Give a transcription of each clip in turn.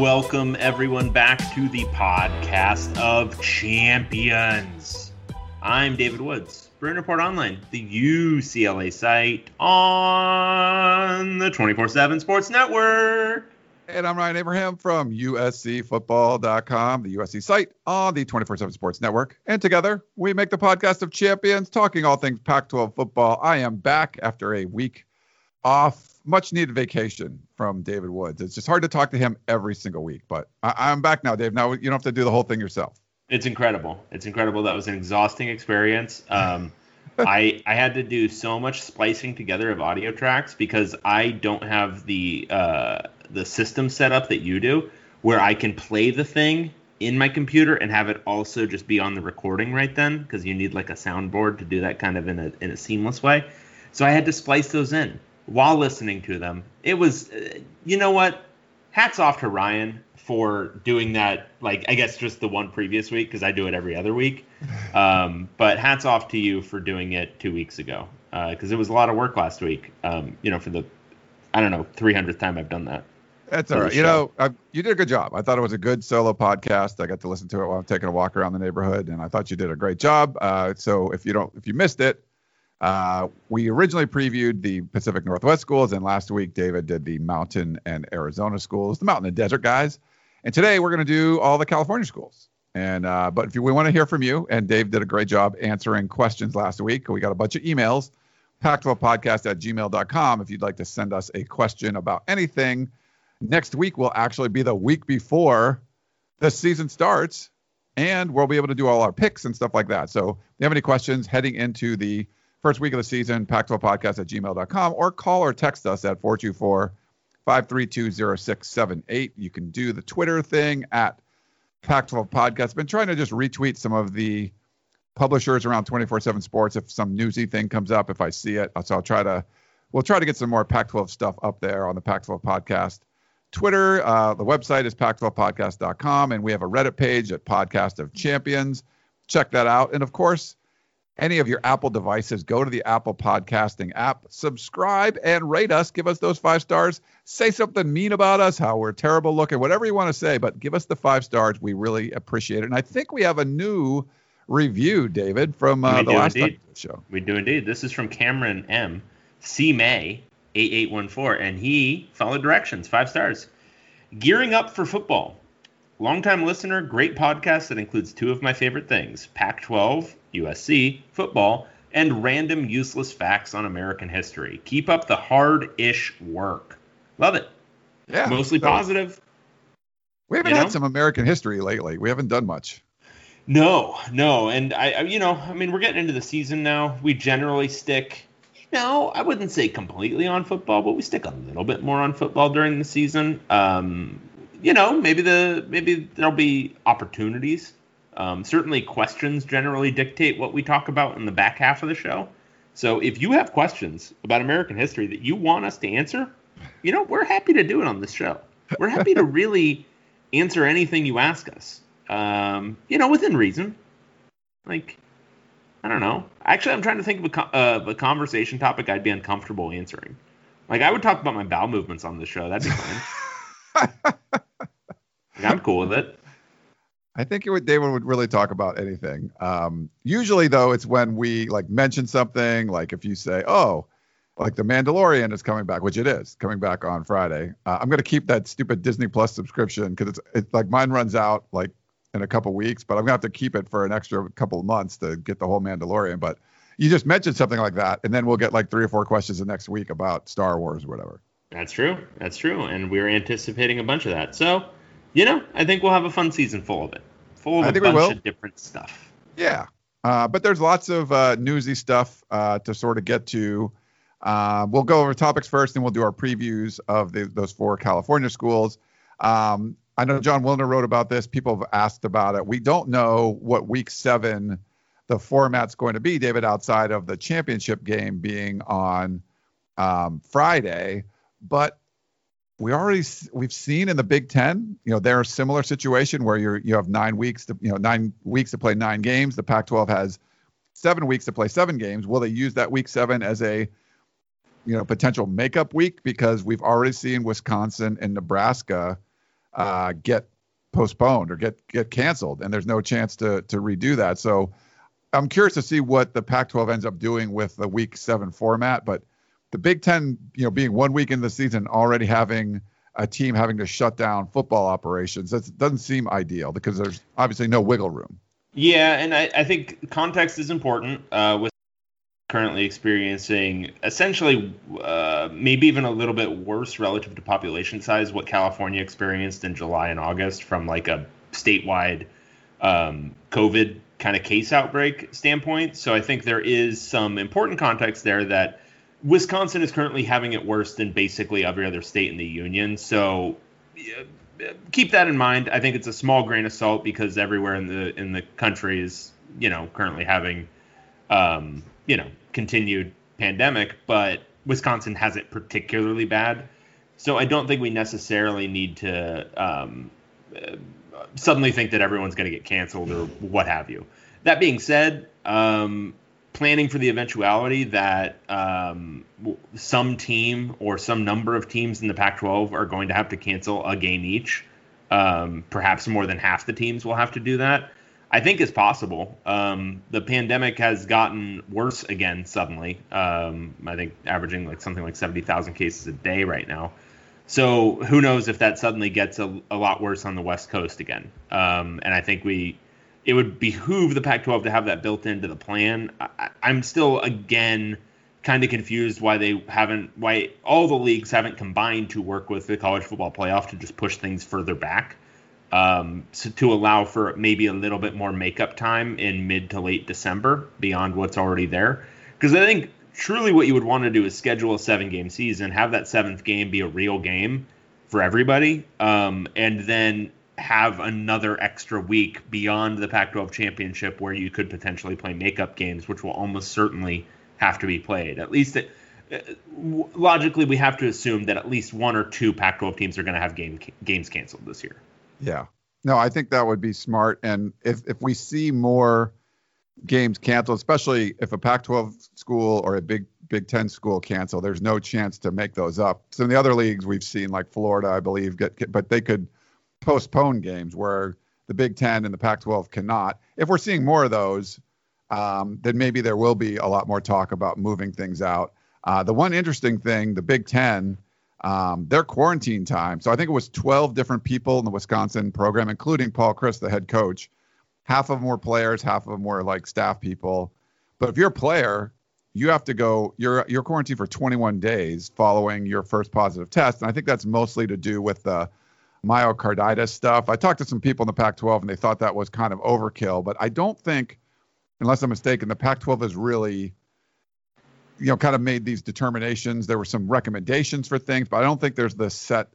Welcome, everyone, back to the podcast of champions. I'm David Woods, Bruin Report Online, the UCLA site on the 24 7 Sports Network. And I'm Ryan Abraham from USCFootball.com, the USC site on the 24 7 Sports Network. And together, we make the podcast of champions, talking all things Pac 12 football. I am back after a week off, much needed vacation from David Woods. It's just hard to talk to him every single week, but I- I'm back now, Dave. Now you don't have to do the whole thing yourself. It's incredible. It's incredible. That was an exhausting experience. Um, I I had to do so much splicing together of audio tracks because I don't have the uh, the system set up that you do, where I can play the thing in my computer and have it also just be on the recording right then because you need like a soundboard to do that kind of in a in a seamless way. So I had to splice those in while listening to them. It was, uh, you know what? Hats off to Ryan for doing that. Like I guess just the one previous week because I do it every other week. Um, but hats off to you for doing it two weeks ago because it was a lot of work last week. Um, you know, for the I don't know 300th time I've done that. That's all right. You know, I, you did a good job. I thought it was a good solo podcast. I got to listen to it while I'm taking a walk around the neighborhood, and I thought you did a great job. Uh, so if you don't, if you missed it, uh, we originally previewed the Pacific Northwest schools, and last week David did the Mountain and Arizona schools, the Mountain and Desert guys. And today we're going to do all the California schools. And uh, but if you, we want to hear from you, and Dave did a great job answering questions last week. We got a bunch of emails. Pac12podcast at gmail.com if you'd like to send us a question about anything. Next week will actually be the week before the season starts, and we'll be able to do all our picks and stuff like that. So if you have any questions heading into the first week of the season, Pac12podcast at gmail.com, or call or text us at 424 532 0678. You can do the Twitter thing at Pac12 Podcast. Been trying to just retweet some of the publishers around 24/7 Sports if some newsy thing comes up. If I see it, so I'll try to. We'll try to get some more Pac-12 stuff up there on the Pac-12 Podcast. Twitter, uh, the website is pac12podcast.com, and we have a Reddit page at Podcast of Champions. Check that out, and of course, any of your Apple devices, go to the Apple Podcasting app, subscribe, and rate us. Give us those five stars. Say something mean about us, how we're terrible looking, whatever you want to say, but give us the five stars. We really appreciate it. And I think we have a new review, David, from uh, the last indeed. show. We do indeed. This is from Cameron M. C May 8814, and he followed directions, five stars. Gearing up for football. Longtime listener, great podcast that includes two of my favorite things Pac 12, USC, football, and random useless facts on American history. Keep up the hard ish work. Love it. Yeah, Mostly so positive. We haven't you had some American history lately. We haven't done much. No, no, and I, I, you know, I mean, we're getting into the season now. We generally stick, you know, I wouldn't say completely on football, but we stick a little bit more on football during the season. Um, you know, maybe the maybe there'll be opportunities. Um, certainly, questions generally dictate what we talk about in the back half of the show. So, if you have questions about American history that you want us to answer, you know, we're happy to do it on this show. We're happy to really answer anything you ask us. Um, you know, within reason. Like, I don't know. Actually, I'm trying to think of a, co- uh, of a conversation topic I'd be uncomfortable answering. Like, I would talk about my bowel movements on the show. That'd be fine. I'm cool with it. I think it would, David would really talk about anything. Um, usually, though, it's when we like mention something, like if you say, "Oh, like the Mandalorian is coming back," which it is coming back on Friday. Uh, I'm gonna keep that stupid Disney Plus subscription because it's it's like mine runs out like in a couple weeks, but I'm gonna have to keep it for an extra couple of months to get the whole Mandalorian. But you just mentioned something like that, and then we'll get like three or four questions the next week about Star Wars or whatever. That's true. That's true. And we're anticipating a bunch of that. So, you know, I think we'll have a fun season full of it. Full of I a bunch of different stuff. Yeah. Uh, but there's lots of uh, newsy stuff uh, to sort of get to. Uh, we'll go over topics first, and we'll do our previews of the, those four California schools. Um, I know Jon Wilner wrote about this. People have asked about it. We don't know what week seven the format's going to be, David, outside of the championship game being on um, Friday. But we already we've seen in the Big Ten, you know, they're a similar situation where you're you have nine weeks to you know nine weeks to play nine games. The Pac-12 has seven weeks to play seven games. Will they use that week seven as a you know potential makeup week because we've already seen Wisconsin and Nebraska uh, get postponed or get get canceled, and there's no chance to to redo that. So I'm curious to see what the Pac-12 ends up doing with the Week Seven format, but the Big Ten, you know, being one week in the season, already having a team having to shut down football operations, that doesn't seem ideal because there's obviously no wiggle room. Yeah, and I, I think context is important. Uh, with currently experiencing essentially uh, maybe even a little bit worse relative to population size what California experienced in July and August from like a statewide um, COVID kind of case outbreak standpoint. So I think there is some important context there that Wisconsin is currently having it worse than basically every other state in the union. So keep that in mind. I think it's a small grain of salt because everywhere in the in the country is you know currently having um, you know continued pandemic, but Wisconsin has it particularly bad. So I don't think we necessarily need to um, suddenly think that everyone's going to get canceled or what have you. That being said, um, planning for the eventuality that um, some team or some number of teams in the Pac 12 are going to have to cancel a game each. Um, perhaps more than half the teams will have to do that. I think is possible. Um, the pandemic has gotten worse again suddenly. Um, I think averaging like something like 70,000 cases a day right now. So who knows if that suddenly gets a, a lot worse on the West Coast again. Um, and I think we it would behoove the Pac-12 to have that built into the plan. I, am still again kind of confused why they haven't, why all the leagues haven't combined to work with the college football playoff to just push things further back, um, so to allow for maybe a little bit more makeup time in mid to late December beyond what's already there. Because I think truly what you would want to do is schedule a seven-game season, have that seventh game be a real game for everybody, um, and then have another extra week beyond the Pac 12 championship where you could potentially play makeup games, which will almost certainly have to be played. At least it, uh, logically, we have to assume that at least one or two Pac 12 teams are going to have game, games canceled this year. Yeah. No, I think that would be smart. And if, if we see more games canceled, especially if a Pac 12 school or a Big Big Ten school cancel, there's no chance to make those up. So in the other leagues, we've seen like Florida, I believe, get, get but they could postpone games where the Big Ten and the Pac-12 cannot. If we're seeing more of those, um, then maybe there will be a lot more talk about moving things out. Uh, the one interesting thing, the Big Ten, um, their quarantine time. So I think it was 12 different people in the Wisconsin program, including Paul Chryst, the head coach. Half of them were players, half of them were like staff people. But if you're a player, you have to go. You're you're quarantined for 21 days following your first positive test, and I think that's mostly to do with the myocarditis stuff. I talked to some people in the Pac 12 and they thought that was kind of overkill, but I don't think, unless I'm mistaken, the Pac 12 has really, you know, kind of made these determinations. There were some recommendations for things, but I don't think there's the set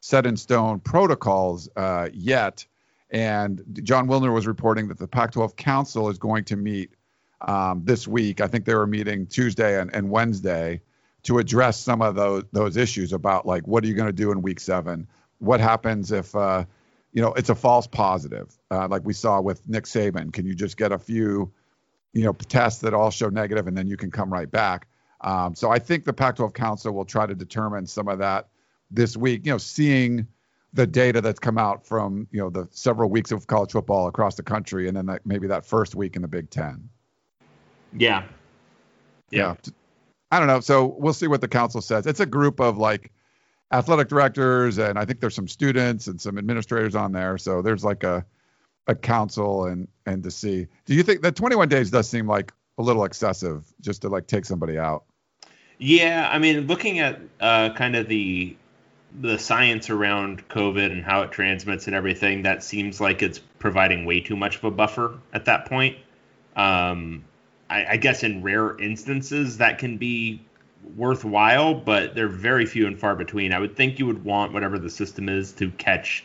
set in stone protocols uh, yet. And Jon Wilner was reporting that the Pac 12 Council is going to meet um, this week. I think they were meeting Tuesday and, and Wednesday to address some of those those issues about like what are you going to do in week seven what happens if uh, you know it's a false positive, uh, like we saw with Nick Saban? Can you just get a few, you know, tests that all show negative, and then you can come right back? Um, so I think the Pac-12 Council will try to determine some of that this week. You know, seeing the data that's come out from you know the several weeks of college football across the country, and then that, maybe that first week in the Big Ten. Yeah. yeah. yeah. I don't know. So we'll see what the council says. It's a group of like athletic directors and I think there's some students and some administrators on there. So there's like a a council and and to see. Do you think that 21 days does seem like a little excessive just to like take somebody out? Yeah, I mean, looking at uh, kind of the the science around COVID and how it transmits and everything, that seems like it's providing way too much of a buffer at that point. Um, I, I guess in rare instances that can be worthwhile, but they're very few and far between. I would think you would want whatever the system is to catch.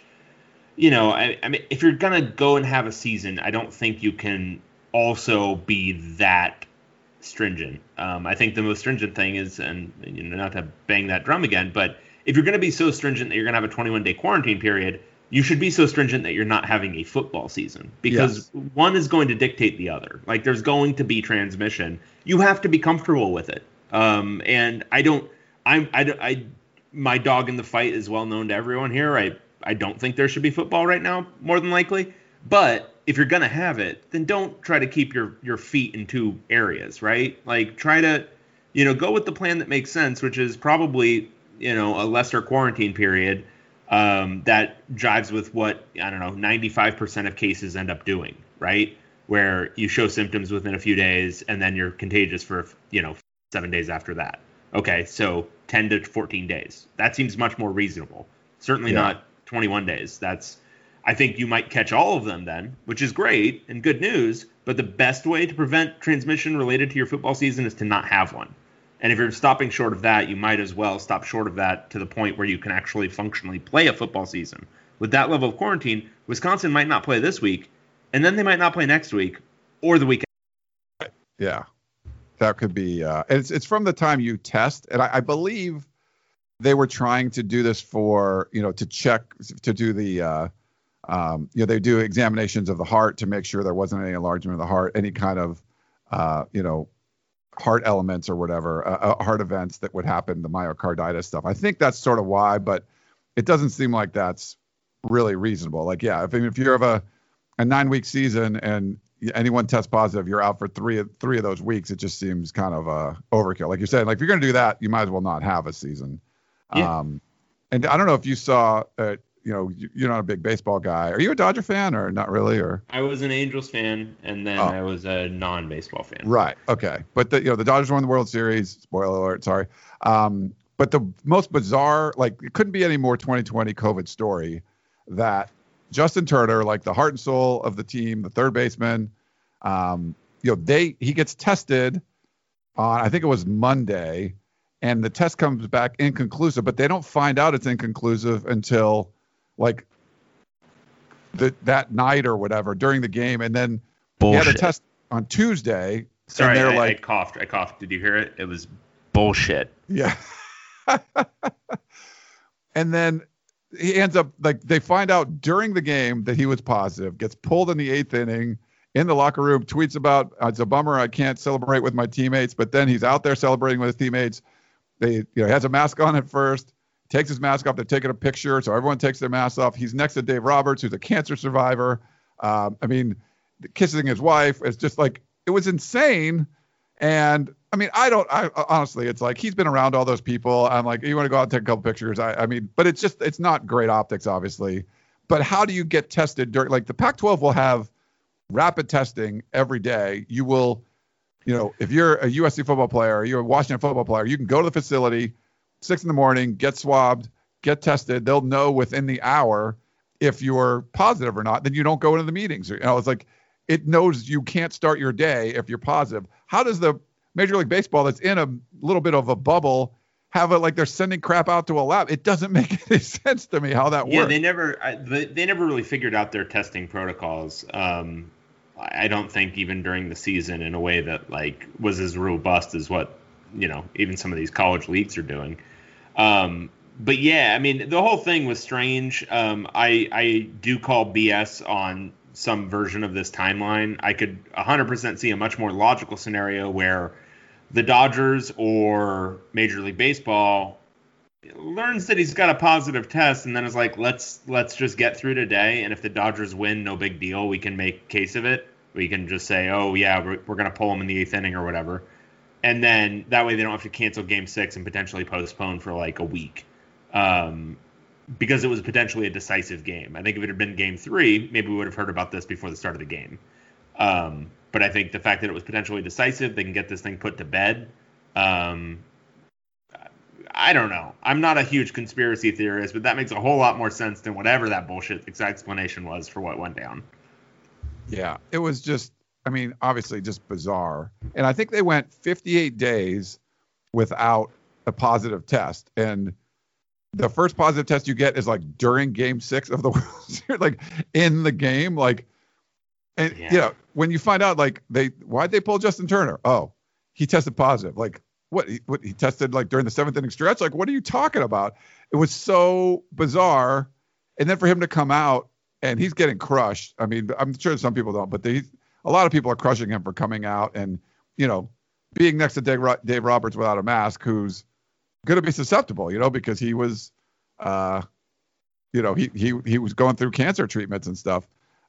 You know, I, I mean, if you're gonna go and have a season, I don't think you can also be that stringent. Um, I think the most stringent thing is, and you know, not to bang that drum again, but if you're going to be so stringent that you're going to have a 21 day quarantine period, you should be so stringent that you're not having a football season because yes. one is going to dictate the other. Like there's going to be transmission. You have to be comfortable with it. Um, and I don't, I'm, I, I, my dog in the fight is well known to everyone here. I, I don't think there should be football right now, more than likely. But if you're gonna have it, then don't try to keep your your feet in two areas, right? Like try to, you know, go with the plan that makes sense, which is probably you know a lesser quarantine period um, that jives with what I don't know 95% of cases end up doing, right? Where you show symptoms within a few days and then you're contagious for you know seven days after that. Okay, so 10 to 14 days. That seems much more reasonable. Certainly yeah. not 21 days. That's I think you might catch all of them then, which is great and good news. But the best way to prevent transmission related to your football season is to not have one. And if you're stopping short of that, you might as well stop short of that to the point where you can actually functionally play a football season. With that level of quarantine, Wisconsin might not play this week, and then they might not play next week or the week. Yeah, that could be. Uh, it's it's from the time you test, and I, I believe they were trying to do this for you know to check to do the uh, um, you know they do examinations of the heart to make sure there wasn't any enlargement of the heart, any kind of uh, you know heart elements or whatever, uh, uh, heart events that would happen, the myocarditis stuff. I think that's sort of why, but it doesn't seem like that's really reasonable. Like, yeah, if, if you have a, a nine week season and anyone tests positive, you're out for three of three of those weeks. It just seems kind of uh, overkill. Like you're saying, like if you're going to do that, you might as well not have a season. Yeah. Um, and I don't know if you saw, uh, you know, you're not a big baseball guy. Are you a Dodger fan or not really? Or I was an Angels fan, and then oh. I was a non-baseball fan. Right. Okay. But the you know the Dodgers won the World Series. Spoiler alert. Sorry. Um, but the most bizarre, like it couldn't be any more 2020 COVID story that Justin Turner, like the heart and soul of the team, the third baseman, um, you know, they he gets tested on I think it was Monday, and the test comes back inconclusive, but they don't find out it's inconclusive until like the, that night or whatever during the game, and then bullshit. he had a test on Tuesday. Sorry, I, like, I coughed. I coughed. Did you hear it? It was bullshit. Yeah. and then he ends up like they find out during the game that he was positive, gets pulled in the eighth inning in the locker room, tweets about it's a bummer I can't celebrate with my teammates, but then he's out there celebrating with his teammates. They you know he has a mask on at first takes his mask off. They're taking a picture, so everyone takes their masks off. He's next to Dave Roberts, who's a cancer survivor. Um, I mean, kissing his wife. It's just like it was insane. And I mean, I don't. I honestly, it's like he's been around all those people. I'm like, you want to go out and take a couple pictures? I, I mean, but it's just it's not great optics, obviously. But how do you get tested during like the Pac-12 will have rapid testing every day. You will, you know, if you're a USC football player or you're a Washington football player, you can go to the facility six in the morning, get swabbed, get tested. They'll know within the hour if you're positive or not. Then you don't go into the meetings. You know, it's like it knows you can't start your day if you're positive. How does the Major League Baseball that's in a little bit of a bubble have it like they're sending crap out to a lab? It doesn't make any sense to me how that yeah, works. Yeah, they never I, they never really figured out their testing protocols. Um, I don't think even during the season in a way that like was as robust as what you know even some of these college leagues are doing. Um, but yeah, I mean, the whole thing was strange. Um, I I do call BS on some version of this timeline. I could 100% see a much more logical scenario where the Dodgers or Major League Baseball learns that he's got a positive test and then is like let's let's just get through today. And if the Dodgers win no big deal. We can make case of it. We can just say oh yeah we're, we're going to pull him in the eighth inning or whatever. And then that way they don't have to cancel game six and potentially postpone for like a week. Um, because it was potentially a decisive game. I think if it had been game three, maybe we would have heard about this before the start of the game. Um, but I think the fact that it was potentially decisive, they can get this thing put to bed. Um, I don't know. I'm not a huge conspiracy theorist, but that makes a whole lot more sense than whatever that bullshit explanation was for what went down. Yeah, it was just I mean, obviously just bizarre. And I think they went 58 days without a positive test. And the first positive test you get is like during game six of the World Series, like in the game. Like, and Yeah. you know, when you find out, like, they, why'd they pull Justin Turner? Oh, he tested positive. Like, what? He, what, he tested like during the seventh inning stretch? Like, what are you talking about? It was so bizarre. And then for him to come out and he's getting crushed. I mean, I'm sure some people don't, but they, a lot of people are crushing him for coming out and, you know, being next to Dave, Dave Roberts without a mask, who's going to be susceptible, you know, because he was, uh, you know, he he he was going through cancer treatments and stuff.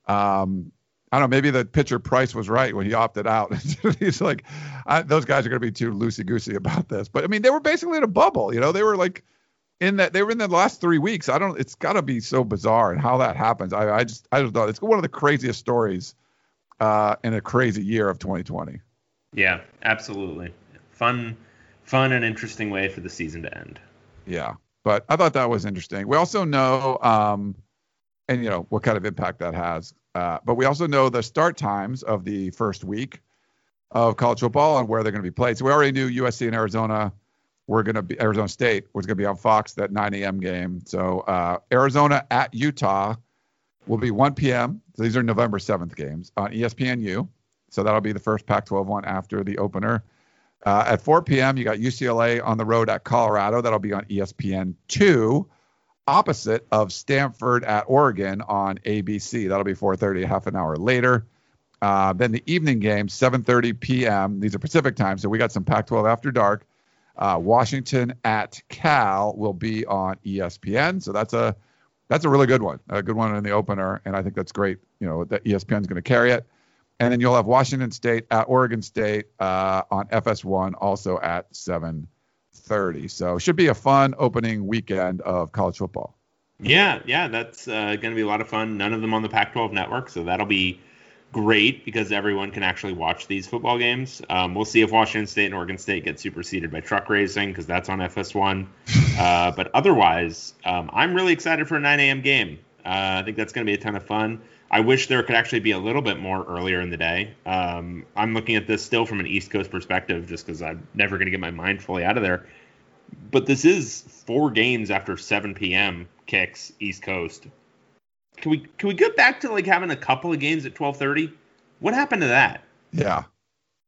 Um, I don't know, maybe the pitcher Price was right when he opted out. He's like, I, those guys are going to be too loosey goosey about this. But I mean, they were basically in a bubble, you know, they were like in that they were in the last three weeks. I don't, it's got to be so bizarre and how that happens. I, I just, I just thought it's one of the craziest stories uh, in a crazy year of 2020. Yeah, absolutely. Fun, fun and interesting way for the season to end. Yeah, but I thought that was interesting. We also know, um, and you know what kind of impact that has. Uh, but we also know the start times of the first week of college football and where they're going to be played. So we already knew USC and Arizona were going to be Arizona State was going to be on Fox that 9 a.m. game. So uh, Arizona at Utah will be 1 p.m. So these are November 7th games on ESPNU. So that'll be the first Pac-12 one after the opener. Uh, at 4 p.m., you got UCLA on the road at Colorado. That'll be on ESPN two, opposite of Stanford at Oregon on ABC. That'll be 4:30, half an hour later. Uh, then the evening game, 7:30 p.m. These are Pacific time, so we got some Pac-12 after dark. Uh, Washington at Cal will be on ESPN. So that's a that's a really good one, a good one in the opener, and I think that's great. You know that ESPN's going to carry it. And then you'll have Washington State at Oregon State uh, on FS1, also at 7:30. So it should be a fun opening weekend of college football. Yeah, yeah, that's uh, going to be a lot of fun. None of them on the Pac-12 network, so that'll be great because everyone can actually watch these football games. Um, we'll see if Washington State and Oregon State get superseded by truck racing because that's on FS1. uh, but otherwise, um, I'm really excited for a 9 a.m. game. Uh, I think that's going to be a ton of fun. I wish there could actually be a little bit more earlier in the day. Um, I'm looking at this still from an East Coast perspective, just because I'm never going to get my mind fully out of there. But this is four games after 7 p.m. kicks East Coast. Can we can we get back to like having a couple of games at 12:30? What happened to that? Yeah,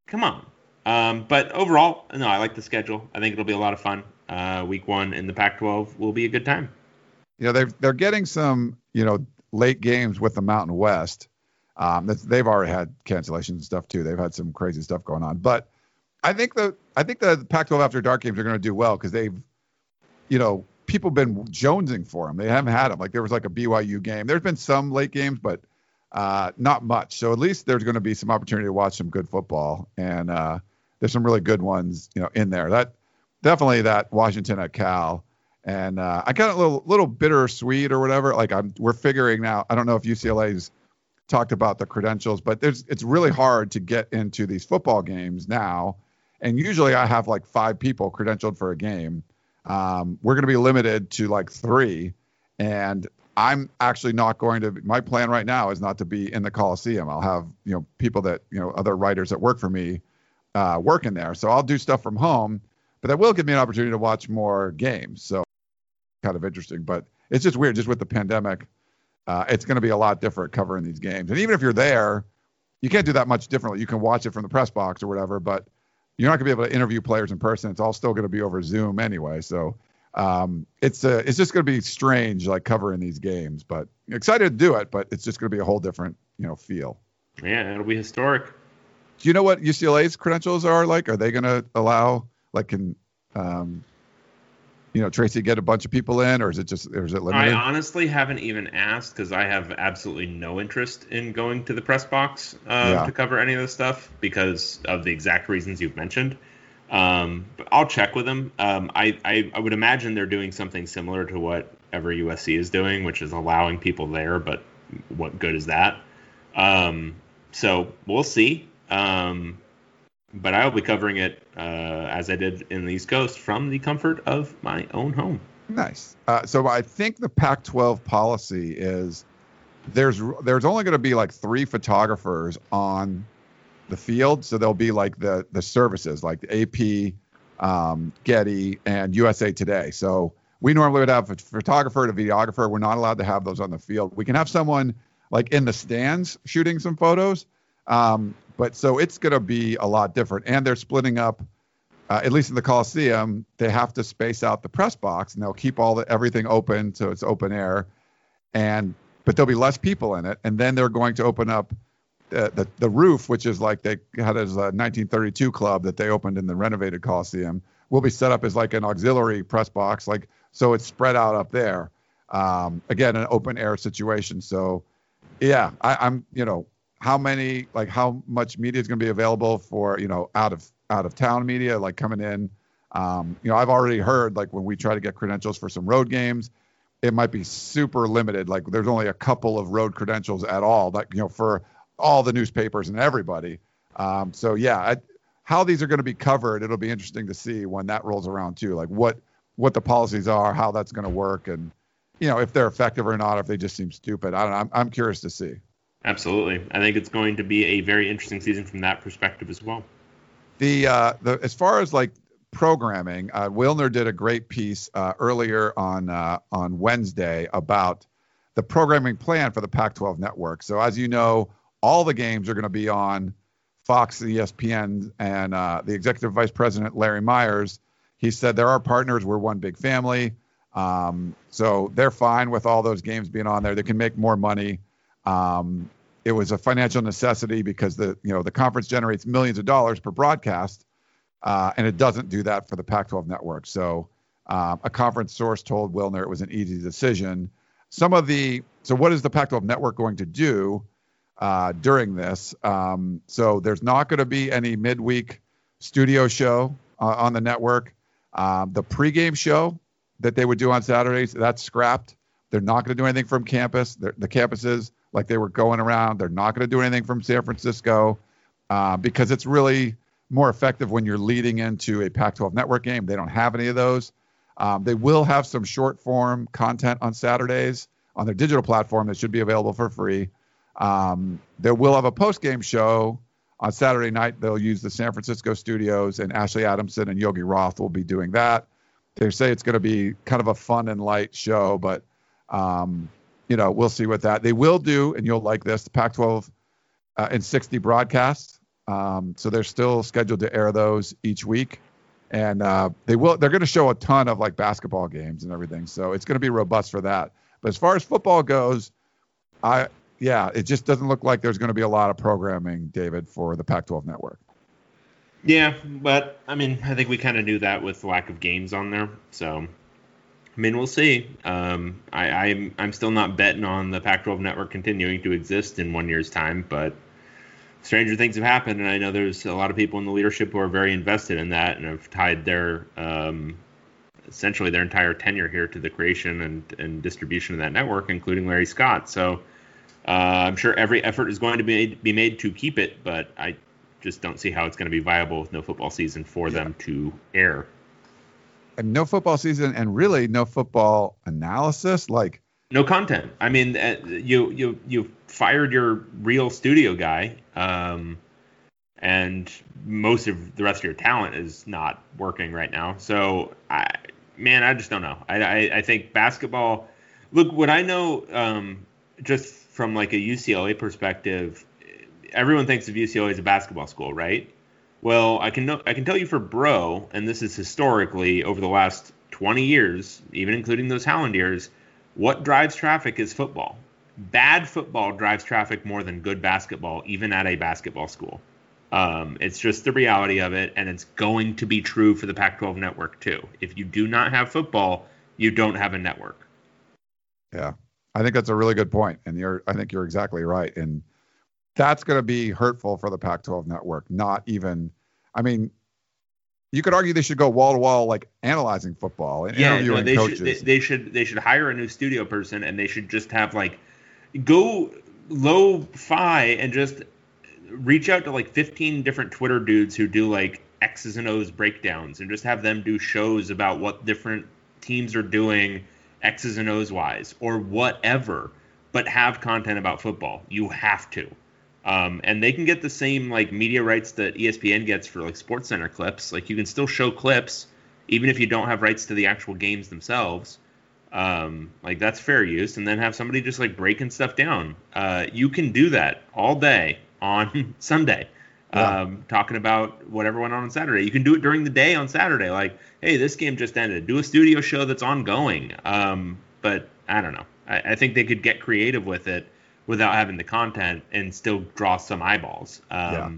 Come on. Um, but overall, no, I like the schedule. I think it'll be a lot of fun. Uh, week one in the Pac-12 will be a good time. you know they're they're getting some you know late games with the Mountain West. Um, they've already had cancellations and stuff too. They've had some crazy stuff going on, but I think the I think the Pac-12 after dark games are going to do well because they've, you know, people been jonesing for them. They haven't had them. Like there was like a BYU game. There's been some late games, but uh, not much. So at least there's going to be some opportunity to watch some good football, and uh, there's some really good ones, you know, in there. That definitely that Washington at Cal. And uh, I got a little little bittersweet or whatever. Like I'm, we're figuring now. I don't know if UCLA's talked about the credentials, but there's it's really hard to get into these football games now. And usually I have like five people credentialed for a game. Um, we're going to be limited to like three, and I'm actually not going to. My plan right now is not to be in the Coliseum. I'll have you know people that you know other writers that work for me uh, working there, so I'll do stuff from home. But that will give me an opportunity to watch more games. So kind of interesting. But it's just weird, just with the pandemic. Uh, it's going to be a lot different covering these games. And even if you're there, you can't do that much differently. You can watch it from the press box or whatever, but you're not going to be able to interview players in person. It's all still going to be over Zoom anyway. So um, it's uh, it's just going to be strange, like covering these games. But excited to do it, but it's just going to be a whole different, you know, feel. Yeah, it'll be historic. Do you know what UCLA's credentials are like? Are they going to allow like can um, you know Tracy get a bunch of people in, or is it just or is it I honestly haven't even asked because I have absolutely no interest in going to the press box uh, Yeah. to cover any of this stuff because of the exact reasons you've mentioned. Um, but I'll check with them. Um, I, I I would imagine they're doing something similar to whatever USC is doing, which is allowing people there. But what good is that? Um, so we'll see. Um, but I will be covering it uh, as I did in the East Coast from the comfort of my own home. Nice. Uh, so I think the Pac-12 policy is there's there's only going to be like three photographers on the field, so there'll be like the the services like the AP, um, Getty, and USA Today. So we normally would have a photographer and a videographer. We're not allowed to have those on the field. We can have someone like in the stands shooting some photos. Um, but so it's going to be a lot different. And they're splitting up, uh, at least in the Coliseum, they have to space out the press box and they'll keep all the everything open so it's open air. And but there'll be less people in it. And then they're going to open up the, the, the roof, which is like they had as a 1932 club that they opened in the renovated Coliseum, will be set up as like an auxiliary press box, like so it's spread out up there. Um, again, an open air situation. So, yeah, I, I'm you know how many like how much media is going to be available for you know out of out of town media like coming in. Um, you know, I've already heard like when we try to get credentials for some road games, it might be super limited. Like there's only a couple of road credentials at all. Like you know for all the newspapers and everybody. Um, so yeah, I, how these are going to be covered, it'll be interesting to see when that rolls around too. Like what what the policies are, how that's going to work, and you know if they're effective or not, if they just seem stupid. I don't know. I'm, I'm curious to see. Absolutely, I think it's going to be a very interesting season from that perspective as well. The uh, the as far as like programming, uh, Wilner did a great piece uh, earlier on uh, on Wednesday about the programming plan for the Pac-12 network. So as you know, all the games are going to be on Fox, ESPN, and uh, the executive vice president Larry Myers. He said there are partners. We're one big family. Um, so they're fine with all those games being on there. They can make more money. Um, it was a financial necessity because the you know the conference generates millions of dollars per broadcast, uh, and it doesn't do that for the Pac-12 network. So um, a conference source told Wilner it was an easy decision. Some of the so what is the Pac-12 network going to do? uh, during this. Um, so there's not going to be any midweek studio show uh, on the network. Um, the pregame show that they would do on Saturdays, that's scrapped. They're not going to do anything from campus. They're, the campuses, like they were going around, they're not going to do anything from San Francisco uh, because it's really more effective when you're leading into a Pac 12 network game. They don't have any of those. Um, they will have some short form content on Saturdays on their digital platform that should be available for free. Um, they will have a post game show on Saturday night. They'll use the San Francisco studios, and Ashley Adamson and Yogi Roth will be doing that. They say it's going to be kind of a fun and light show, but um, you know we'll see what that. They will do, and you'll like this: the Pac-12 uh, in 60 broadcasts. Um, so they're still scheduled to air those each week, and uh, they will. They're going to show a ton of like basketball games and everything. So it's going to be robust for that. But as far as football goes, I yeah, it just doesn't look like there's going to be a lot of programming, David, for the Pac-12 network. Yeah, but I mean, I think we kind of knew that with lack of games on there. So, I mean, we'll see. Um, I, I'm I'm still not betting on the Pac-12 network continuing to exist in one year's time, but stranger things have happened, and I know there's a lot of people in the leadership who are very invested in that and have tied their um, essentially their entire tenure here to the creation and, and distribution of that network, including Larry Scott. So uh, I'm sure every effort is going to be be made to keep it, but I just don't see how it's going to be viable with no football season for them to air. No football season, and really no football analysis, like no content. I mean, uh, you you you fired your real studio guy, um, and most of the rest of your talent is not working right now. So, I man, I just don't know. I I, I think basketball. Look, what I know, um, just from like a UCLA perspective, everyone thinks of UCLA as a basketball school, right? Well, I can know, I can tell you for Bro, and this is historically over the last 20 years, even including those Howland years, what drives traffic is football. Bad football drives traffic more than good basketball, even at a basketball school. Um, it's just the reality of it, and it's going to be true for the Pac-12 network too. If you do not have football, you don't have a network. Yeah, I think that's a really good point, and you're I think you're exactly right, and that's going to be hurtful for the Pac-12 network. Not even, I mean, you could argue they should go wall to wall like analyzing football and yeah, interviewing no, they coaches. Should, they, they should they should hire a new studio person, and they should just have like go low fi and just reach out to like 15 different Twitter dudes who do like X's and O's breakdowns, and just have them do shows about what different teams are doing X's and O's wise or whatever, but have content about football. You have to. Um, and they can get the same like media rights that ESPN gets for like Sports Center clips. Like you can still show clips even if you don't have rights to the actual games themselves. Um, like that's fair use, and then have somebody just like breaking stuff down. Uh, you can do that all day on Sunday. Yeah. Um, talking about whatever went on on Saturday. You can do it during the day on Saturday. Like, hey, this game just ended. Do a studio show that's ongoing. Um, but I don't know. I, I think they could get creative with it without having the content and still draw some eyeballs. Um, Yeah.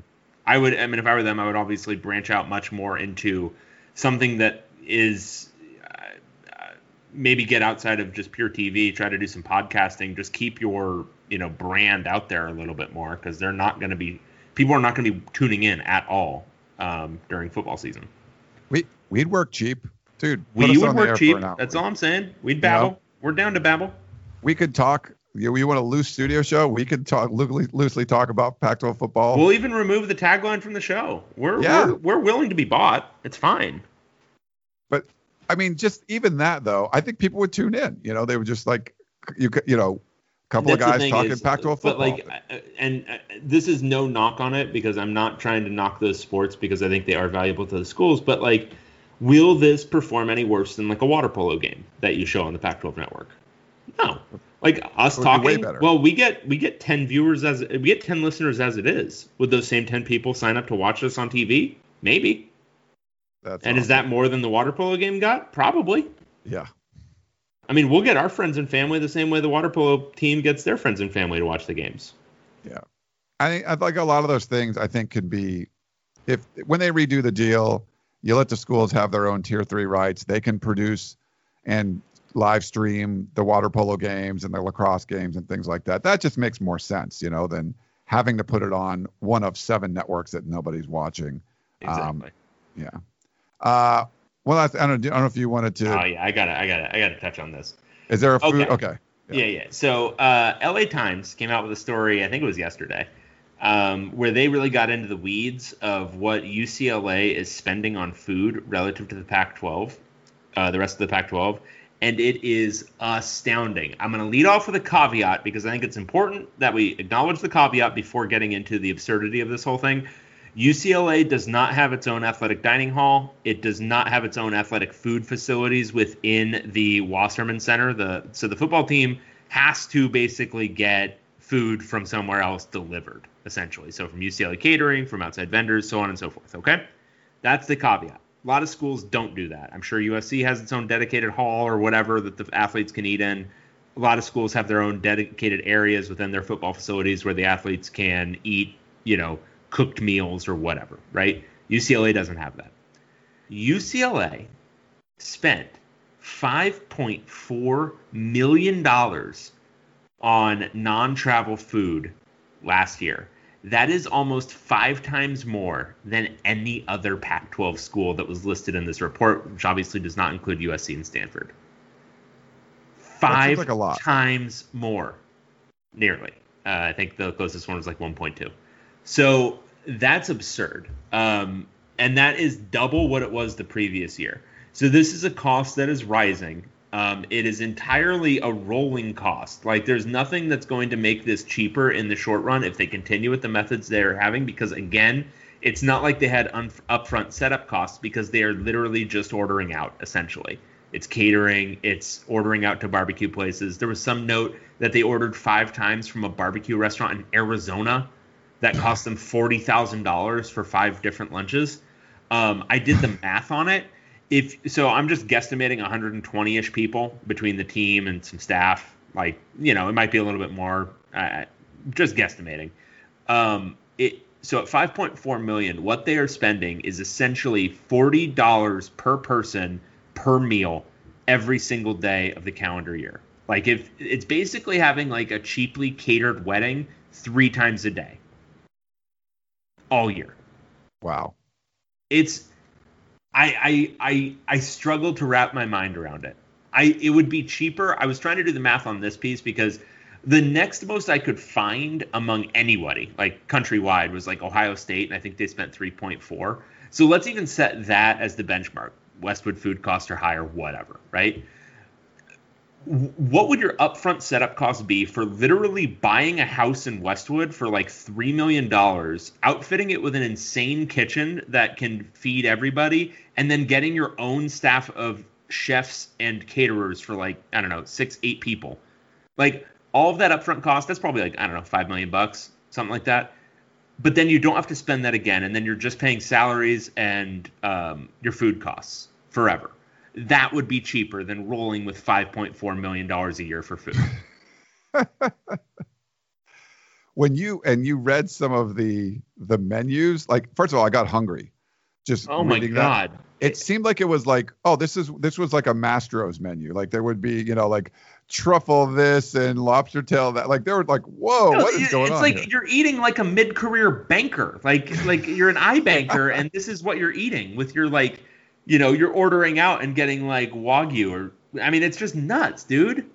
I would. I mean, if I were them, I would obviously branch out much more into something that is uh, uh, maybe get outside of just pure TV. Try to do some podcasting. Just keep your you know brand out there a little bit more because they're not going to be people are not going to be tuning in at all um, during football season. We we'd work cheap, dude. We would on the air work cheap. That's all I'm saying. We'd babble. know? We're down to babble. We could talk. You, you want a loose studio show? We could talk loosely, loosely talk about Pac-12 football. We'll even remove the tagline from the show. We're, Yeah. we're we're willing to be bought. It's fine. but I mean, just even that though, I think people would tune in. You know, they would just like you could- you know, a couple of That's the guys talking is, Pac-12 football. But like, uh, and uh, this is no knock on it because I'm not trying to knock those sports because I think they are valuable to the schools. But like, will this perform any worse than like a water polo game that you show on the Pac-12 network? No. Like us It would be way talking. Well, we get we get 10 viewers as we get 10 listeners as it is. Would those same 10 people sign up to watch us on TV? Maybe. That's And is that more than the water polo game got? Probably. yeah? I mean, we'll get our friends and family the same way the water polo team gets their friends and family to watch the games. Yeah i I like a lot of those things. I think could be if when they redo the deal, you let the schools have their own tier three rights. They can produce and live stream the water polo games and the lacrosse games and things like that. That just makes more sense, you know, than having to put it on one of seven networks that nobody's watching. Um, Exactly. Yeah. Uh, well, I, I don't, I don't know if you wanted to. Oh yeah, I gotta, I gotta, I gotta touch on this. Is there a food? Okay. Okay. Yeah, yeah. So uh, L.A. Times came out with a story. I think it was yesterday, um, where they really got into the weeds of what UCLA is spending on food relative to the Pac-12, uh, the rest of the Pac-12, and it is astounding. I'm going to lead off with a caveat because I think it's important that we acknowledge the caveat before getting into the absurdity of this whole thing. UCLA does not have its own athletic dining hall. It does not have its own athletic food facilities within the Wasserman Center. The so the football team has to basically get food from somewhere else delivered, essentially. So from UCLA catering, from outside vendors, so on and so forth. Okay, that's the caveat. A lot of schools don't do that. I'm sure USC has its own dedicated hall or whatever that the athletes can eat in. A lot of schools have their own dedicated areas within their football facilities where the athletes can eat, you know, cooked meals or whatever, right? UCLA doesn't have that. UCLA spent $5.4 million on non travel food last year. That is almost five times more than any other Pac 12 school that was listed in this report, which obviously does not include USC and Stanford. Five like times more, nearly. Uh, I think the closest one was like 1.2. So that's absurd. Um, and that is double what it was the previous year. So this is a cost that is rising. Um, it is entirely a rolling cost. Like there's nothing that's going to make this cheaper in the short run if they continue with the methods they're having. Because again, it's not like they had un- upfront setup costs because they are literally just ordering out essentially. It's catering, it's ordering out to barbecue places. There was some note that they ordered five times from a barbecue restaurant in Arizona that cost them forty thousand dollars for five different lunches. Um, I did the math on it. If so, I'm just guesstimating 120ish people between the team and some staff. Like you know, it might be a little bit more. Uh, just guesstimating. Um, it so at 5.4 million, what they are spending is essentially forty dollars per person per meal every single day of the calendar year. Like if it's basically having like a cheaply catered wedding three times a day all year. Wow. It's I I I I struggle to wrap my mind around it. I it would be cheaper. I was trying to do the math on this piece because the next most I could find among anybody, like countrywide, was like Ohio State, and I think they spent 3.4. So let's even set that as the benchmark. Westwood food costs are higher, whatever, right? What would your upfront setup cost be for literally buying a house in Westwood for like three million dollars, outfitting it with an insane kitchen that can feed everybody, and then getting your own staff of chefs and caterers for like I don't know six, eight people, like all of that upfront cost. That's probably like I don't know five million bucks, something like that. But then you don't have to spend that again, and then you're just paying salaries and um, your food costs forever that would be cheaper than rolling with 5.4 million dollars a year for food. when you and you read some of the the menus, like first of all, I got hungry. Just oh my god. That. It seemed like it was like, oh, this is this was like a Mastro's menu. Like there would be, you know, like truffle this and lobster tail that. Like they were like, whoa, No, what is going it's on? It's like here? you're eating like a mid-career banker. Like like you're an iBanker and this is what you're eating with your like, you know, you're ordering out and getting like wagyu or I mean, it's just nuts, dude.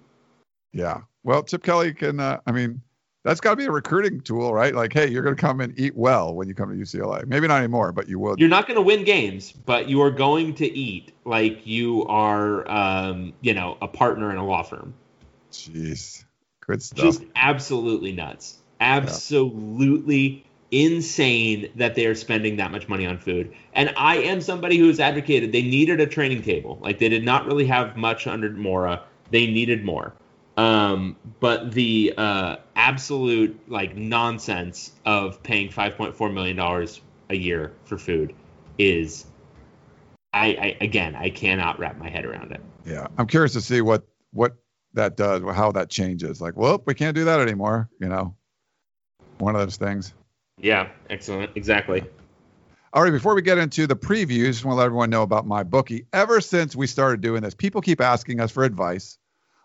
Yeah. Well, Chip Kelly can. Uh, I mean, that's got to be a recruiting tool, right? Like, hey, you're going to come and eat well when you come to UCLA. Maybe not anymore, but you will. You're not going to win games, but you are going to eat like you are, um, you know, a partner in a law firm. Jeez, good stuff. just absolutely nuts absolutely insane that they are spending that much money on food and i am somebody who has advocated they needed a training table like they did not really have much under mora they needed more um, but the uh, absolute like nonsense of paying 5.4 million dollars a year for food is I, I again i cannot wrap my head around it yeah, I'm curious to see what what that does, how that changes. Like, well, we can't do that anymore. You know, one of those things. Yeah excellent exactly All right, before we get into the previews, just want to let everyone know about my bookie. Ever since we started doing this, people keep asking us for advice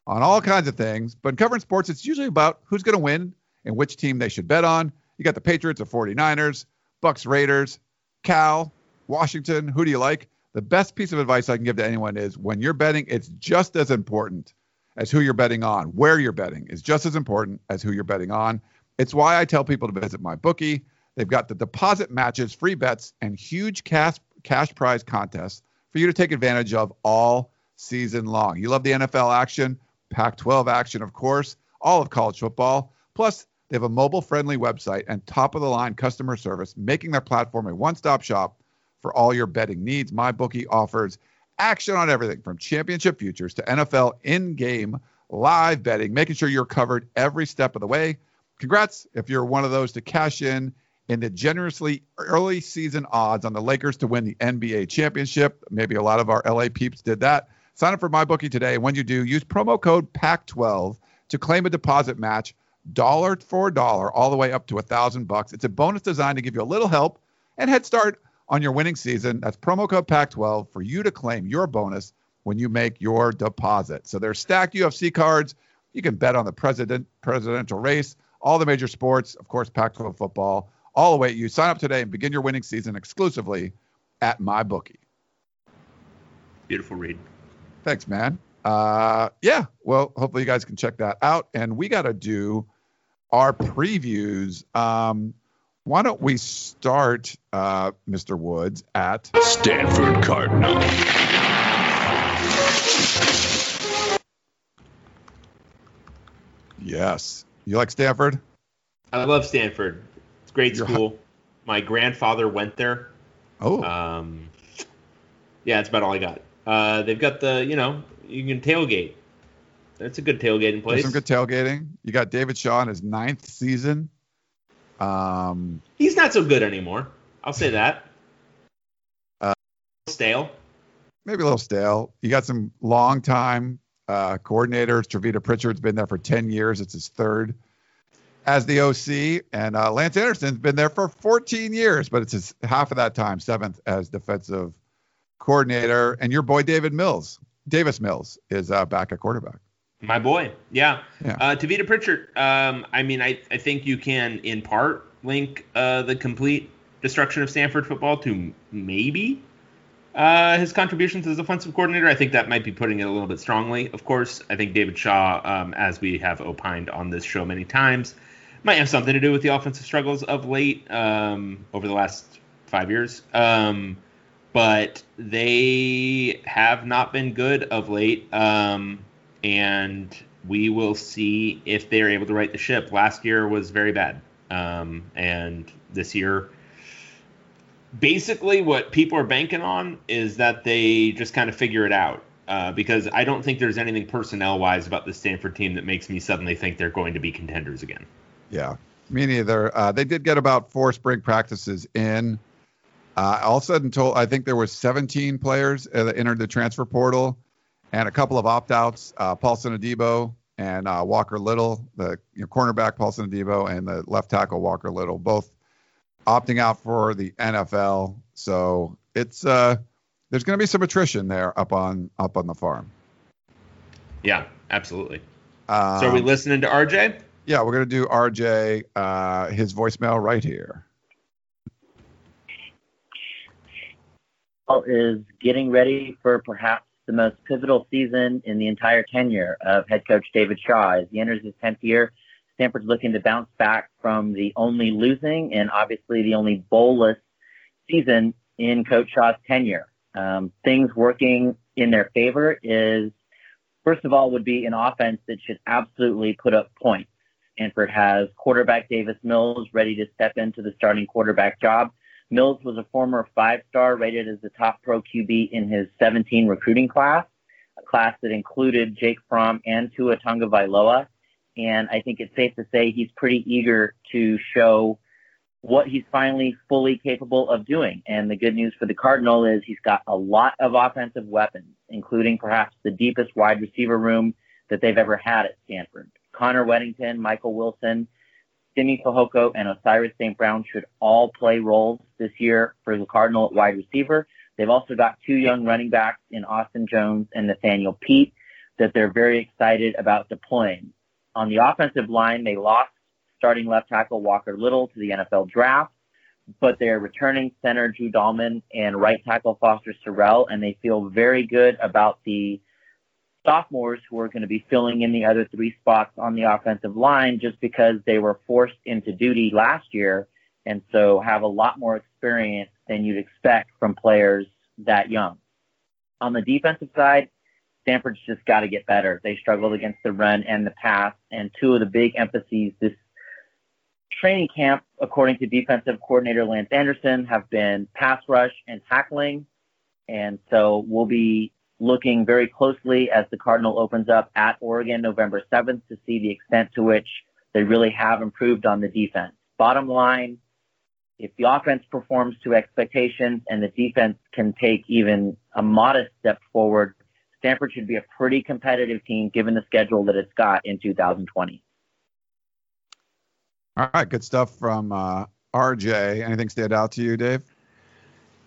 on all kinds of things. But in covering sports, it's usually about who's going to win and which team they should bet on. You got the Patriots, the 49ers, Bucks, Raiders, Cal, Washington. Who do you like? The best piece of advice I can give to anyone is when you're betting, it's just as important as who you're betting on. Where you're betting is just as important as who you're betting on. It's why I tell people to visit my bookie. They've got the deposit matches, free bets, and huge cash cash prize contests for you to take advantage of all season long. You love the NFL action, Pac-12 action, of course, all of college football. Plus, they have a mobile-friendly website and top-of-the-line customer service, making their platform a one-stop shop for all your betting needs. My bookie offers action on everything from championship futures to NFL in-game live betting, making sure you're covered every step of the way. Congrats if you're one of those to cash in in the generously early season odds on the Lakers to win the NBA championship. Maybe a lot of our LA peeps did that. Sign up for MyBookie today. And when you do, use promo code PAC12 to claim a deposit match, dollar for dollar, all the way up to a thousand bucks. It's a bonus designed to give you a little help and head start on your winning season. That's promo code PAC12 for you to claim your bonus when you make your deposit. So there's stacked UFC cards. You can bet on the president presidential race, all the major sports, of course, Pac-12 football, all await you. Sign up today and begin your winning season exclusively at MyBookie. beautiful read Thanks, man. Uh, yeah, well, hopefully you guys can check that out. And we got to do our previews. Um, why don't we start, uh, Mr. Woods, at Stanford Cardinal. yes. You like Stanford? I love Stanford. It's a great You're school. My grandfather went there. Oh, Um, yeah, that's about all I got. Uh, they've got the, you know, you can tailgate. That's a good tailgating there's place. some good tailgating. You got David Shaw in his ninth season. Um, He's not so good anymore. I'll say that. Uh, Stale. maybe a little stale. You got some long time uh, coordinators. Tavita Pritchard's been there for 10 years. It's his third as the OC. And uh, Lance Anderson's been there for 14 years, but it's his half of that time, seventh as defensive coordinator. And your boy, David Mills, Davis Mills, is uh, back at quarterback. My boy. Yeah. Yeah. Uh, Tavita Pritchard. Um, I mean, I, I think you can, in part, link uh, the complete destruction of Stanford football to maybe uh, his contributions as offensive coordinator. I think that might be putting it a little bit strongly. Of course, I think David Shaw, um, as we have opined on this show many times, might have something to do with the offensive struggles of late um, over the last five years. Um, but they have not been good of late. Um, and we will see if they're able to right the ship. Last year was very bad, um, and this year, basically, what people are banking on is that they just kind of figure it out. Uh, because I don't think there's anything personnel wise about the Stanford team that makes me suddenly think they're going to be contenders again. Yeah, me neither. Uh, they did get about four spring practices in. Uh, all of a sudden, told I think there was 17 players that entered the transfer portal, and a couple of opt-outs. Uh, Paulson Adebo and uh, Walker Little, the you know, cornerback Paulson Adebo and the left tackle Walker Little, both opting out for the NFL. So it's uh, there's going to be some attrition there up on up on the farm. Yeah, absolutely. Um, so are we listening to RJ? Yeah, we're going to do RJ uh, his voicemail right here. Is getting ready for perhaps the most pivotal season in the entire tenure of head coach David Shaw. As he enters his 10th year, Stanford's looking to bounce back from the only losing and obviously the only bowlless season in Coach Shaw's tenure. Um, things working in their favor is, first of all, would be an offense that should absolutely put up points. Stanford has quarterback Davis Mills ready to step into the starting quarterback job. Mills was a former five star rated as the top pro QB in his 17 recruiting class, a class that included Jake Fromm and Tua Tagovailoa. And I think it's safe to say he's pretty eager to show what he's finally fully capable of doing. And the good news for the Cardinal is he's got a lot of offensive weapons, including perhaps the deepest wide receiver room that they've ever had at Stanford. Connor Weddington, Michael Wilson, Simi Fehoko, and Osiris St. Brown should all play roles this year for the Cardinal at wide receiver. They've also got two young running backs in Austin Jones and Nathaniel Peat that they're very excited about deploying. On the offensive line, they lost starting left tackle Walker Little to the NFL draft, but they're returning center Drew Dalman and right tackle Foster Sarell, and they feel very good about the sophomores who are going to be filling in the other three spots on the offensive line just because they were forced into duty last year and so have a lot more experience than you'd expect from players that young. On the defensive side, Stanford's just got to get better. They struggled against the run and the pass, and two of the big emphases this training camp, according to defensive coordinator Lance Anderson, have been pass rush and tackling. And so we'll be looking very closely as the Cardinal opens up at Oregon November 7th to see the extent to which they really have improved on the defense. Bottom line, if the offense performs to expectations and the defense can take even a modest step forward, Stanford should be a pretty competitive team given the schedule that it's got in 2020. All right, good stuff from uh, RJ. Anything stand out to you, Dave?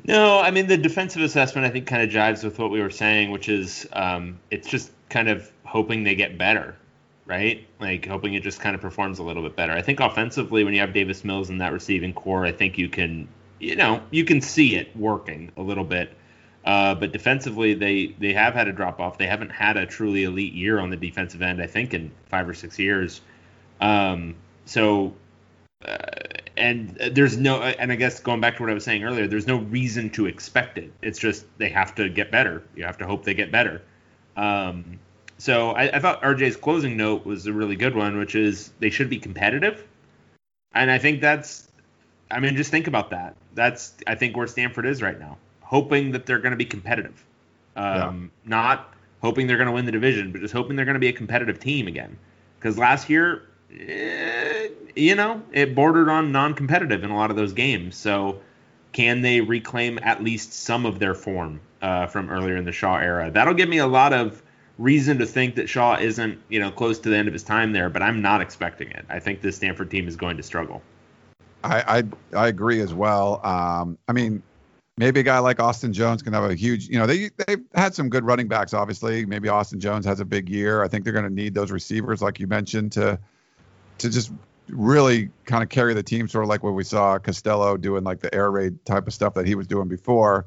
No, I mean the defensive assessment I think kind of jives with what we were saying, which is um, it's just kind of hoping they get better, right? Like hoping it just kind of performs a little bit better. I think offensively, when you have Davis Mills in that receiving core, I think you can, you know, you can see it working a little bit. Uh, but defensively, they they have had a drop off. They haven't had a truly elite year on the defensive end, I think, in five or six years. Um, so uh, and there's no and i guess going back to what i was saying earlier there's no reason to expect it. It's just they have to get better. You have to hope they get better. Um, so I, I, thought rj's closing note was a really good one which is they should be competitive. And i think that's i mean just think about that. That's i think where stanford is right now hoping that they're going to be competitive um, yeah. not hoping they're going to win the division but just hoping they're going to be a competitive team again because last year eh, you know, it bordered on non-competitive in a lot of those games. So, can they reclaim at least some of their form uh, from earlier in the Shaw era? That'll give me a lot of reason to think that Shaw isn't, you know, close to the end of his time there. But I'm not expecting it. I think the Stanford team is going to struggle. I I, I agree as well. Um, I mean, maybe a guy like Austin Jones can have a huge, you know, they they've had some good running backs. Obviously, maybe Austin Jones has a big year. I think they're going to need those receivers, like you mentioned, to to just really kind of carry the team, sort of like what we saw Costello doing, like the air raid type of stuff that he was doing before.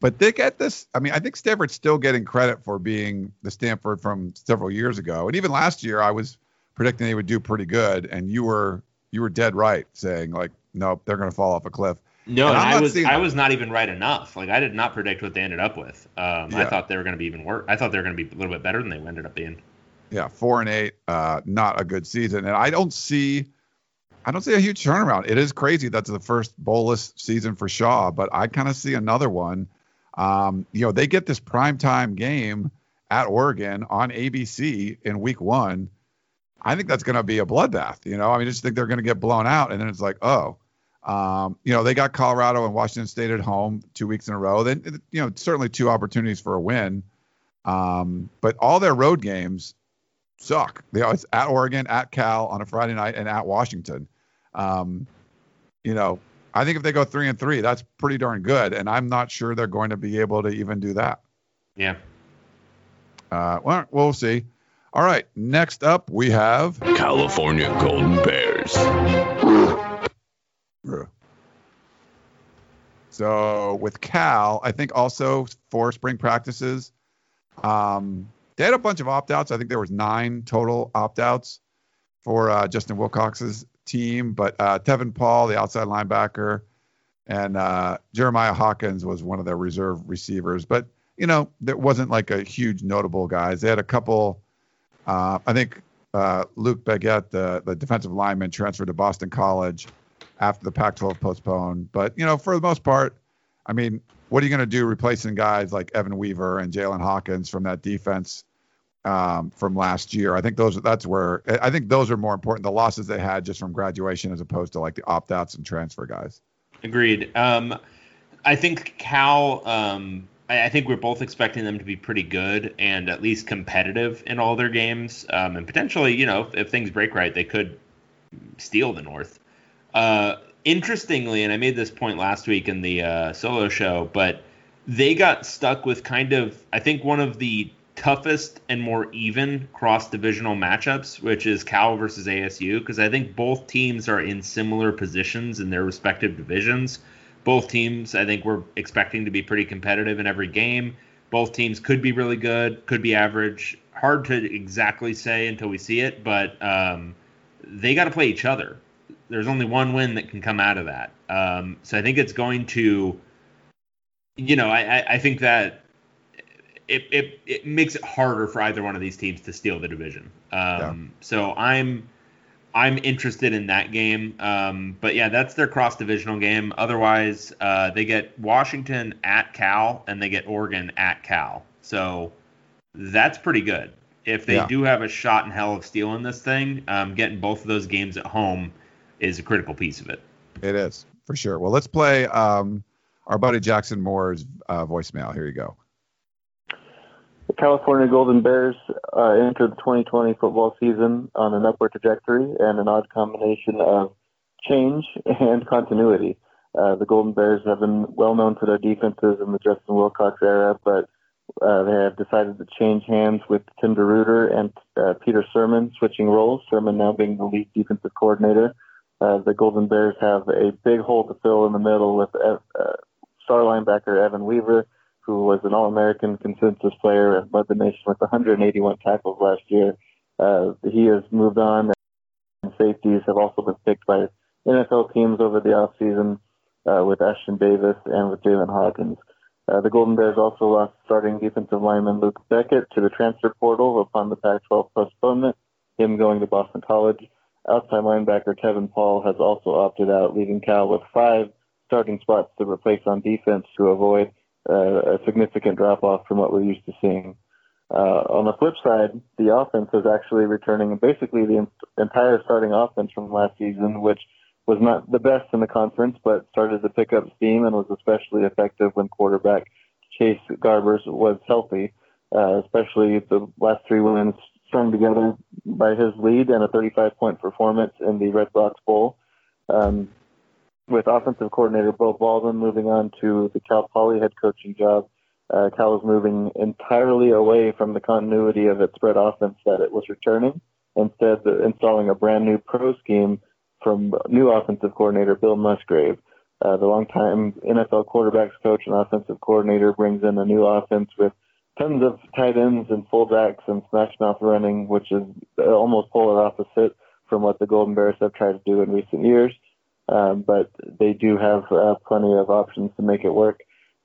But they get this. I mean, I think Stanford's still getting credit for being the Stanford from several years ago. And even last year, I was predicting they would do pretty good, and you were you were dead right, saying like, nope, they're going to fall off a cliff. No, and I was. I was not even right enough. Like I did not predict what they ended up with. Um, yeah. I thought they were going to be even worse. I thought they were going to be a little bit better than they ended up being. Yeah, four and eight, uh, not a good season, and I don't see, I don't see a huge turnaround. It is crazy that's the first bolus season for Shaw, but I kind of see another one. Um, you know, they get this primetime game at Oregon on ABC in Week One. I think that's going to be a bloodbath. You know, I mean, I just think they're going to get blown out, and then it's like, oh, um, you know, they got Colorado and Washington State at home two weeks in a row. Then, you know, certainly two opportunities for a win. Um, but all their road games suck. They always at Oregon, at Cal on a Friday night, and at Washington. Um, you know, I think if they go three and three, that's pretty darn good. And I'm not sure they're going to be able to even do that. Yeah. Uh, well, we'll see. All right. Next up, we have California Golden Bears. So with Cal, I think also for spring practices, um, they had a bunch of opt outs. I think there was nine total opt outs for uh, Justin Wilcox's team, but uh, Tevin Paul, the outside linebacker, and uh, Jeremiah Hawkins was one of their reserve receivers. But you know, there wasn't like a huge notable guys. They had a couple. Uh, I think uh, Luc Bequette, the the defensive lineman, transferred to Boston College after the Pac-12 postponed. But you know, for the most part, I mean, what are you going to do replacing guys like Evan Weaver and Jaylinn Hawkins from that defense um, from last year? I think those that's where I think those are more important. The losses they had just from graduation as opposed to like the opt-outs and transfer guys. Agreed. Um, I think Cal. Um, I, think we're both expecting them to be pretty good and at least competitive in all their games, um, and potentially, you know, if, if things break right, they could steal the North. Uh, interestingly, and I made this point last week in the uh, solo show, but they got stuck with kind of, I think, one of the toughest and more even cross divisional matchups, which is Cal versus ASU, because I think both teams are in similar positions in their respective divisions. Both teams, I think, we're expecting to be pretty competitive in every game. Both teams could be really good, could be average. Hard to exactly say until we see it, but um, they got to play each other there's only one win that can come out of that. Um, so I think it's going to, you know, I, I think that it, it, it makes it harder for either one of these teams to steal the division. Um, yeah. So I'm I'm interested in that game. Um, but yeah, that's their cross divisional game. Otherwise, uh, they get Washington at Cal and they get Oregon at Cal. So that's pretty good. If they yeah. do have a shot in hell of stealing this thing, um, getting both of those games at home is a critical piece of it. It is for sure. Well, let's play um, our buddy Jackson Moore's uh, voicemail. Here you go. The California Golden Bears uh, entered the 2020 football season on an upward trajectory and an odd combination of change and continuity. Uh, the Golden Bears have been well known for their defenses in the Justin Wilcox era, but uh, they have decided to change hands with Tim DeRuyter and uh, Peter Sirmon switching roles. Sirmon now being the lead defensive coordinator. Uh, the Golden Bears have a big hole to fill in the middle with uh, star linebacker Evan Weaver, who was an All-American consensus player and led the nation with 181 tackles last year. Uh, he has moved on, and safeties have also been picked by NFL teams over the offseason uh, with Ashton Davis and with Jaylinn Hawkins. Uh, the Golden Bears also lost starting defensive lineman Luc Bequette to the transfer portal upon the Pac-12 postponement, him going to Boston College. Outside linebacker Tevin Paul has also opted out, leaving Cal with five starting spots to replace on defense to avoid uh, a significant drop off from what we're used to seeing. Uh, on the flip side, the offense is actually returning basically the entire starting offense from last season, which was not the best in the conference, but started to pick up steam and was especially effective when quarterback Chase Garbers was healthy, uh, especially the last three wins strung together by his lead and a 35 point performance in the Redbox Bowl. Um, with offensive coordinator Beau Baldwin moving on to the Cal Poly head coaching job, uh, Cal is moving entirely away from the continuity of its spread offense that it was returning, instead installing a brand new pro scheme from new offensive coordinator Bill Musgrave. Uh, the longtime NFL quarterbacks coach and offensive coordinator brings in a new offense with tons of tight ends and fullbacks and smash mouth running, which is almost polar opposite from what the Golden Bears have tried to do in recent years. Um, but they do have uh, plenty of options to make it work.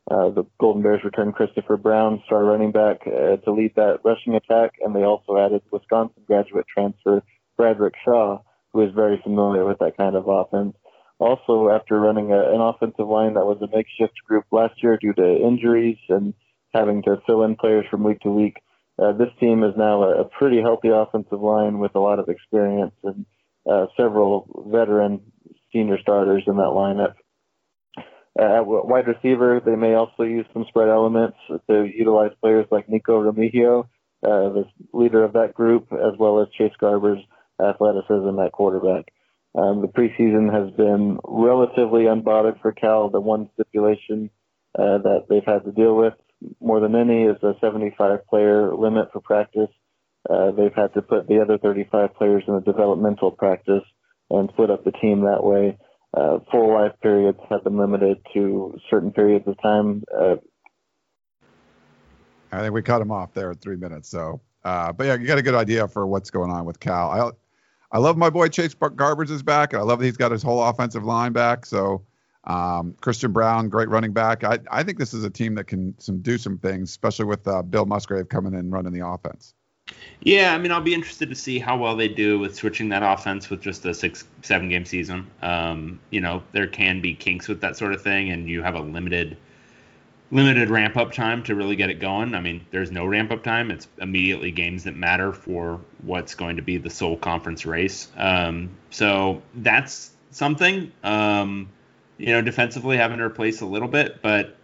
Uh, the Golden Bears returned Christopher Brown, star running back, uh, to lead that rushing attack, and they also added Wisconsin graduate transfer Bradrick Shaw, who is very familiar with that kind of offense. Also, after running a, an offensive line that was a makeshift group last year due to injuries and having to fill in players from week to week, uh, this team is now a, a pretty healthy offensive line with a lot of experience and uh, several veteran senior starters in that lineup. Uh, at wide receiver, they may also use some spread elements to utilize players like Nico Remigio, uh, the leader of that group, as well as Chase Garber's athleticism at quarterback. Um, the preseason has been relatively unbothered for Cal. The one stipulation uh, that they've had to deal with more than any is a 75 player limit for practice. Uh, they've had to put the other 35 players in a developmental practice and split up the team that way. Uh, full life periods have been limited to certain periods of time. Uh, I think we cut him off there at three minutes. So, uh, but yeah, you got a good idea for what's going on with Cal. I, I love my boy Chase Garbers is back, and I love that he's got his whole offensive line back. So, um, Christian Brown, great running back. I, I think this is a team that can some do some things, especially with uh, Bill Musgrave coming in and running the offense. Yeah, I mean, I'll be interested to see how well they do with switching that offense with just a six, seven game season. Um, you know, there can be kinks with that sort of thing, and you have a limited limited ramp up time to really get it going. I mean, there's no ramp up time. It's immediately games that matter for what's going to be the sole conference race. Um, so that's something. Um, you know, defensively having to replace a little bit, but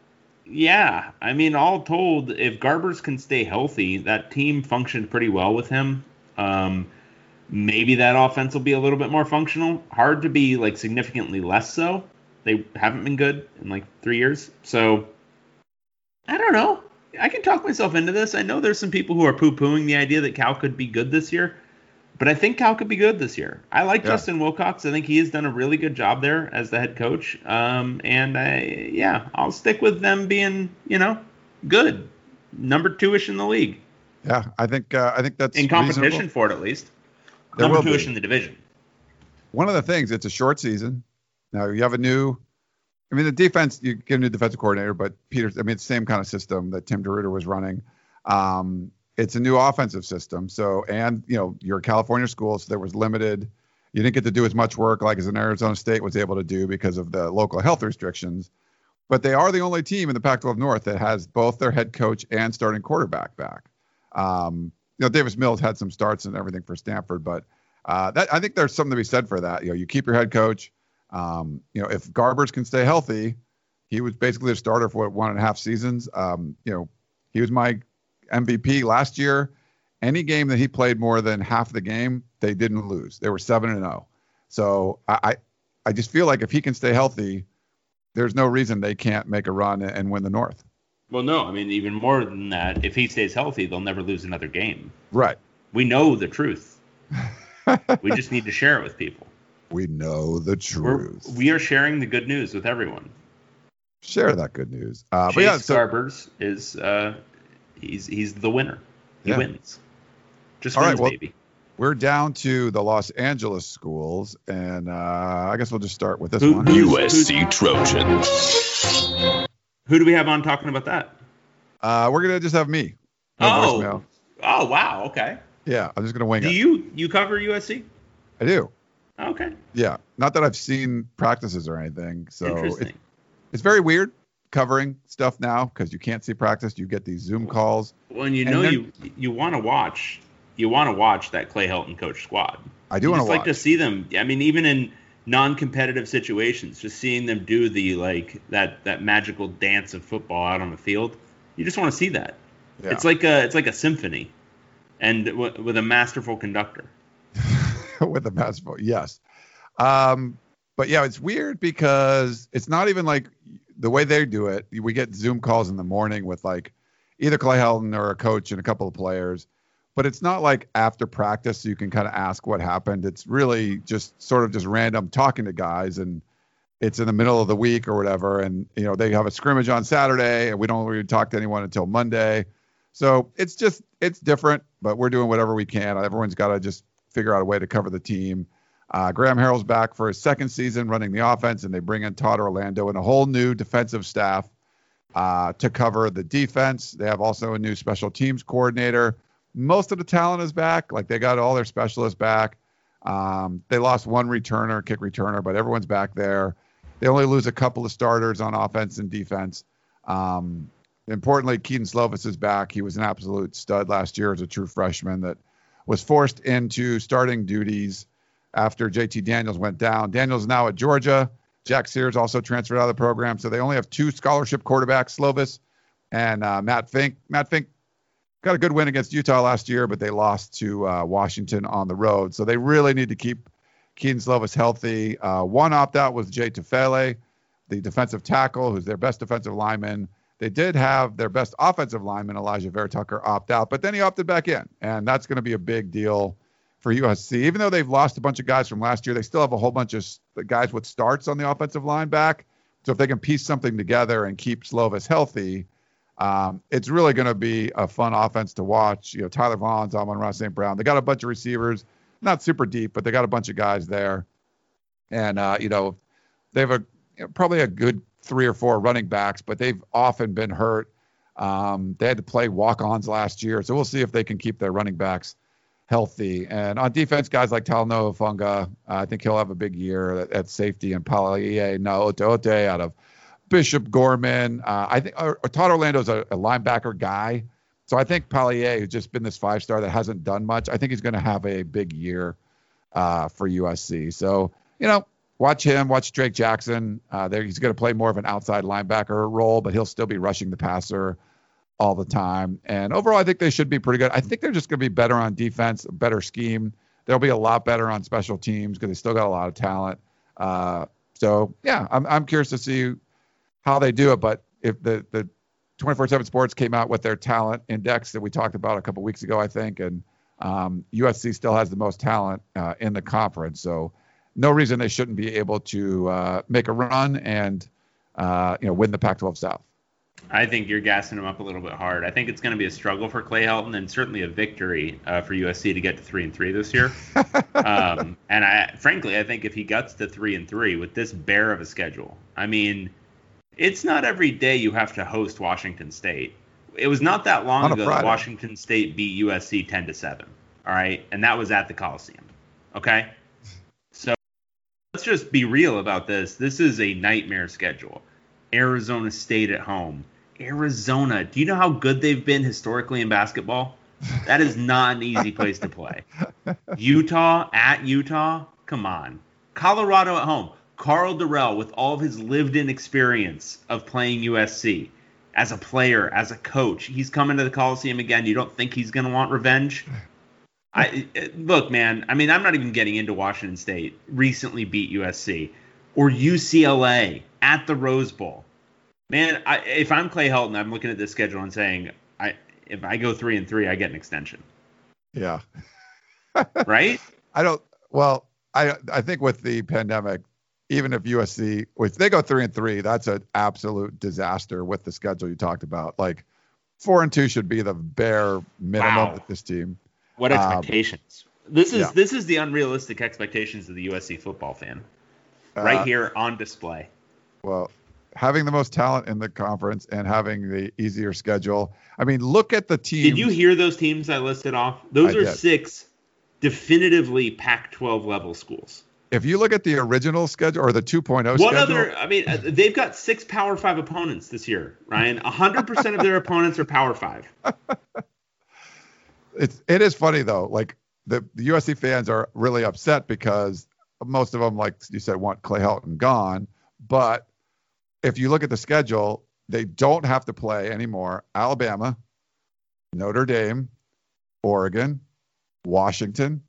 yeah, I mean, all told, if Garbers can stay healthy, that team functioned pretty well with him. Um, maybe that offense will be a little bit more functional. Hard to be like significantly less so. They haven't been good in like three years. So I don't know. I can talk myself into this. I know there's some people who are poo pooing the idea that Cal could be good this year, but I think Cal could be good this year. I like yeah. Justin Wilcox. I think he has done a really good job there as the head coach. Um, and I, yeah, I'll stick with them being, you know, good, number two ish in the league. Yeah, I think uh, I think that's in competition reasonable. for it at least. There number two ish in the division. One of the things, it's a short season. Now you have a new I mean, the defense, you get a new defensive coordinator, but Peter, I mean, it's the same kind of system that Tim DeRuyter was running. Um, it's a new offensive system. So, and, you know, you're a California school, so there was limited, you didn't get to do as much work like as an Arizona State was able to do because of the local health restrictions. But they are the only team in the Pac 12 North that has both their head coach and starting quarterback back. Um, you know, Davis Mills had some starts and everything for Stanford, but uh, that I think there's something to be said for that. You know, you keep your head coach um, you know, if Garbers can stay healthy, he was basically a starter for what, one and a half seasons. Um, you know, he was my MVP last year. Any game that he played more than half the game, they didn't lose. They were seven and zero. So I, I, I just feel like if he can stay healthy, there's no reason they can't make a run and win the North. Well, no, I mean even more than that. If he stays healthy, they'll never lose another game. Right. We know the truth. we just need to share it with people. We know the truth. We're, we are sharing the good news with everyone. Share that good news. Uh, Chase but yeah, so, Garbers is uh, he's he's the winner. He yeah. wins. Just All wins, right, well, baby. We're down to the Los Angeles schools, and uh, I guess we'll just start with this Who, one. USC Trojans. Who do we have on talking about that? Uh, we're gonna just have me. Oh. Voicemail. Oh wow. Okay. Yeah, I'm just gonna wing do it. Do you you cover USC? I do. Okay. Yeah, not that I've seen practices or anything. So it's, it's very weird covering stuff now because you can't see practice. You get these Zoom calls. Well, and you know you you want to watch you want to watch that Clay Helton coach squad. I do want to like to see them. I mean, even in non-competitive situations, just seeing them do the like that that magical dance of football out on the field, you just want to see that. Yeah. It's like a it's like a symphony, and w- with a masterful conductor. with a masterful Yes. Um, but yeah, it's weird because it's not even like the way they do it. We get Zoom calls in the morning with like either Clay Helton or a coach and a couple of players, but it's not like after practice you can kind of ask what happened. It's really just sort of just random talking to guys and it's in the middle of the week or whatever. And, you know, they have a scrimmage on Saturday and we don't really talk to anyone until Monday. So it's just, it's different, but we're doing whatever we can. Everyone's got to just figure out a way to cover the team. Uh, Graham Harrell's back for his second season running the offense, and they bring in Todd Orlando and a whole new defensive staff. uh, to cover the defense. They have also a new special teams coordinator. Most of the talent is back. Like they got all their specialists back. Um, they lost one returner, kick returner, but everyone's back there. They only lose a couple of starters on offense and defense. Um, importantly, Kedon Slovis is back. He was an absolute stud last year as a true freshman that was forced into starting duties after JT Daniels went down. Daniels now at Georgia. Jack Sears also transferred out of the program, so they only have two scholarship quarterbacks, Slovis and uh, Matt Fink. Matt Fink got a good win against Utah last year, but they lost to uh, Washington on the road. So they really need to keep Kedon Slovis healthy. Uh, one opt out was Jay Tufele, the defensive tackle, who's their best defensive lineman. They did have their best offensive lineman, Alijah Vera-Tucker, opt out, but then he opted back in. And that's going to be a big deal for USC. Even though they've lost a bunch of guys from last year, they still have a whole bunch of guys with starts on the offensive line back. So if they can piece something together and keep Slovis healthy, um, it's really going to be a fun offense to watch. You know, Tyler Vaughns Amon-Ra St. Brown. They got a bunch of receivers, not super deep, but they got a bunch of guys there. And, uh, you know, they have a you know, probably a good three or four running backs, but they've often been hurt. Um, they had to play walk-ons last year, so we'll see if they can keep their running backs healthy. And on defense, guys like Talanoa Hufanga, uh, I think he'll have a big year at, at safety. And Palaie Gaoteote out of Bishop Gorman. Uh, I think or Todd Orlando's a, a linebacker guy. So I think Palaie, who's just been this five star that hasn't done much, I think he's going to have a big year uh, for USC. So, you know, watch him, watch Drake Jackson. Uh, there, he's going to play more of an outside linebacker role, but he'll still be rushing the passer all the time. And overall, I think they should be pretty good. I think they're just going to be better on defense, better scheme. They'll be a lot better on special teams because they still got a lot of talent. Uh, so yeah, I'm I'm curious to see how they do it. But if the the 24/7 Sports came out with their talent index that we talked about a couple weeks ago, I think, and um, USC still has the most talent uh, in the conference. So no reason they shouldn't be able to uh, make a run and uh, you know win the Pac-12 South. I think you're gassing him up a little bit hard. I think it's going to be a struggle for Clay Helton and certainly a victory uh, for USC to get to three and three this year. um, and I, frankly, I think if he gets to three and three with this bear of a schedule, I mean, it's not every day you have to host Washington State. It was not that long ago that Washington State beat USC ten to seven. All right, and that was at the Coliseum. Okay, so let's just be real about this. This is a nightmare schedule. Arizona State at home. Arizona. Do you know how good they've been historically in basketball? That is not an easy place to play. Utah at Utah. Come on. Colorado at home. Karl Dorrell, with all of his lived in experience of playing USC as a player, as a coach, he's coming to the Coliseum again. You don't think he's going to want revenge? I eh, look, man. I mean, I'm not even getting into Washington State. Recently beat USC or UCLA at the Rose Bowl. Man, I, if I'm Clay Helton, I'm looking at this schedule and saying, I if I go three and three, I get an extension. Yeah. right. I don't. Well, I I think with the pandemic, even if USC if they go three and three, that's an absolute disaster with the schedule you talked about. Like four and two should be the bare minimum wow. with this team. What um, expectations? Um, this is yeah. this is the unrealistic expectations of the USC football fan, right uh, here on display. Well, having the most talent in the conference and having the easier schedule. I mean, look at the team. Did you hear those teams I listed off? Those I are did. six definitively Pac-12 level schools. If you look at the original schedule or the 2.0 One schedule, other, I mean, uh, they've got six Power Five opponents this year, Ryan. 100% of their opponents are Power Five. it's it is funny though. Like the, the USC fans are really upset because most of them, like you said, want Clay Helton gone. But if you look at the schedule, they don't have to play anymore Alabama, Notre Dame, Oregon, Washington,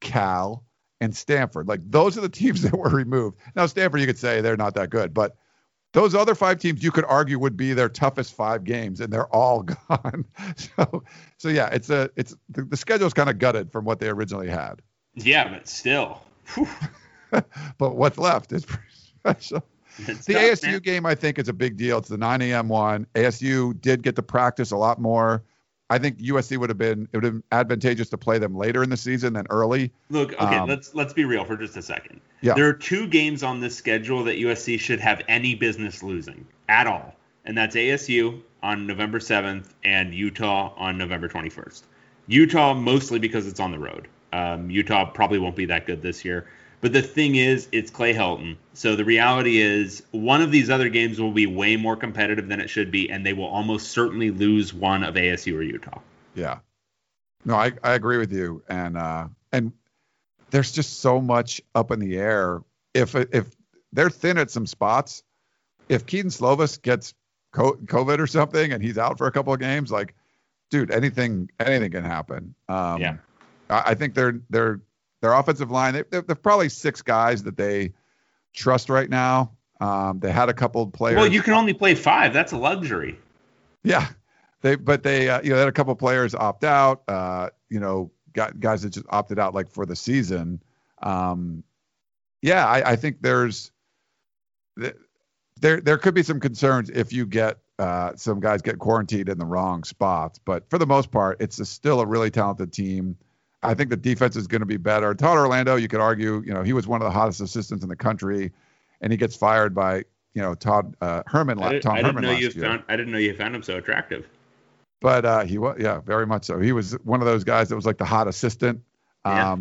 Cal, and Stanford. Like those are the teams that were removed. Now Stanford, you could say they're not that good, but those other five teams you could argue would be their toughest five games, and they're all gone. so, so yeah, it's a it's the, the schedule's kind of gutted from what they originally had. Yeah, but still. but what's left is pretty special. It's the tough, ASU man. game, I think, is a big deal. It's the 9 a.m. one. ASU did get to practice a lot more. I think USC would have been it would have been advantageous to play them later in the season than early. Look, okay, um, let's let's be real for just a second. Yeah. There are two games on this schedule that USC should have any business losing at all. and that's ASU on November 7th and Utah on November 21st. Utah mostly because it's on the road. Um, Utah probably won't be that good this year. But the thing is, it's Clay Helton. So the reality is, one of these other games will be way more competitive than it should be, and they will almost certainly lose one of ASU or Utah. Yeah. No, I, I agree with you. And uh, and there's just so much up in the air. If if they're thin at some spots, if Kedon Slovis gets COVID or something and he's out for a couple of games, like, dude, anything anything can happen. Um, Yeah. I, I think they're they're their offensive line. They, they're, they're probably six guys that they trust right now. Um, they had a couple of players. Well, you can only play five. That's a luxury. Yeah, they but they uh, you know they had a couple players opt out. Uh, you know, got guys that just opted out like for the season. Um, yeah, I, I think there's there there could be some concerns if you get uh, some guys get quarantined in the wrong spots, but for the most part, it's a, still a really talented team. I think the defense is going to be better. Todd Orlando, you could argue, you know, he was one of the hottest assistants in the country, and he gets fired by you know Todd uh, Herman. I, did, Tom I didn't Herman know last you year. found. I didn't know you found him so attractive. But uh, he was, yeah, very much so. He was one of those guys that was like the hot assistant. Um, Yeah.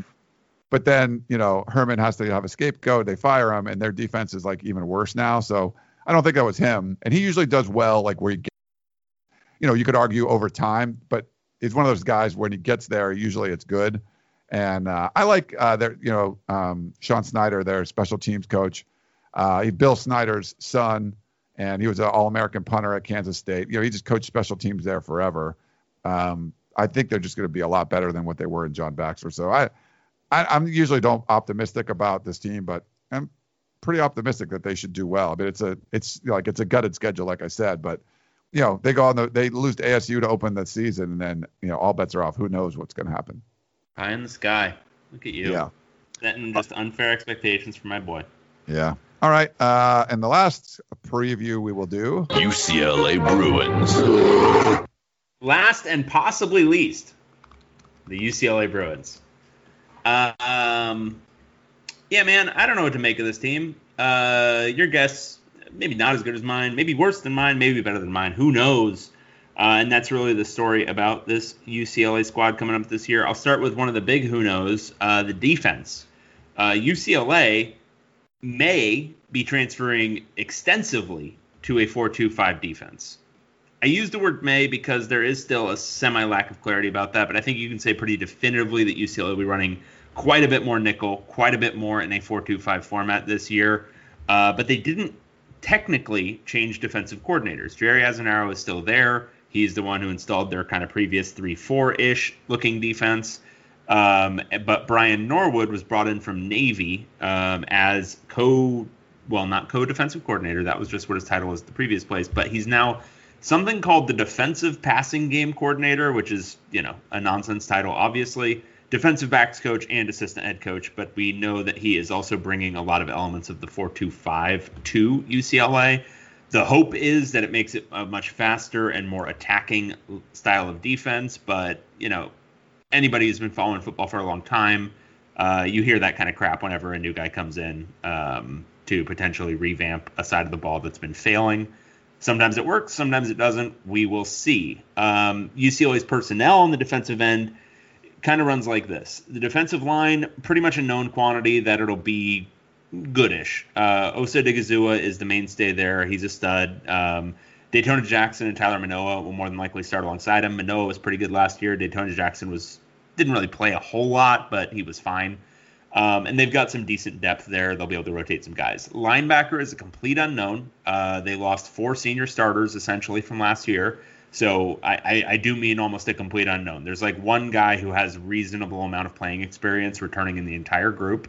But then, you know, Herman has to have a scapegoat. They fire him, and their defense is like even worse now. So I don't think that was him. And he usually does well, like where he, get, you know, you could argue over time, but he's one of those guys when he gets there, usually it's good. And uh, I like uh, their, you know, um, Sean Snyder, their special teams coach. Uh, he Bill Snyder's son, and he was an All-American punter at Kansas State. You know, he just coached special teams there forever. Um, I think they're just going to be a lot better than what they were in John Baxter. So I, I, I'm usually don't optimistic about this team, but I'm pretty optimistic that they should do well. I mean, it's a it's like it's a gutted schedule, like I said, but you know they go on the they lose to ASU to open the season, and then you know all bets are off. Who knows what's going to happen? Pie in the sky. Look at you. Yeah. Setting just unfair expectations for my boy. Yeah. All right. Uh, and the last preview we will do. UCLA Bruins. Last and possibly least, the UCLA Bruins. Uh, um, yeah, man, I don't know what to make of this team. Uh, your guess, maybe not as good as mine, maybe worse than mine, maybe better than mine. Who knows? Uh, and that's really the story about this UCLA squad coming up this year. I'll start with one of the big who knows, uh, the defense. Uh, UCLA may be transferring extensively to a 4-2-5 defense. I use the word may because there is still a semi lack of clarity about that, but I think you can say pretty definitively that UCLA will be running quite a bit more nickel, quite a bit more in a 4-2-5 format this year. Uh, but they didn't technically change defensive coordinators. Jerry Azzinaro is still there. He's the one who installed their kind of previous 3-4 ish looking defense. Um, but Brian Norwood was brought in from Navy um, as co, well, not co-defensive coordinator. That was just what his title was the previous place. But he's now something called the defensive passing game coordinator, which is you know a nonsense title, obviously. Defensive backs coach and assistant head coach, but we know that he is also bringing a lot of elements of the 4-2-5 to UCLA. The hope is that it makes it a much faster and more attacking style of defense, but you know anybody who's been following football for a long time, uh, you hear that kind of crap whenever a new guy comes in um, to potentially revamp a side of the ball that's been failing. Sometimes it works, sometimes it doesn't. We will see. Um, UCLA's personnel on the defensive end kind of runs like this: the defensive line, pretty much a known quantity that it'll be goodish. Uh, Osa Odighizuwa is the mainstay there. He's a stud. Um, Datona Jackson and Tyler Manoa will more than likely start alongside him. Manoa was pretty good last year. Datona Jackson was didn't really play a whole lot, but he was fine. Um, and they've got some decent depth there. They'll be able to rotate some guys. Linebacker is a complete unknown. Uh, they lost four senior starters essentially from last year. So I, I, I do mean almost a complete unknown. There's like one guy who has reasonable amount of playing experience returning in the entire group.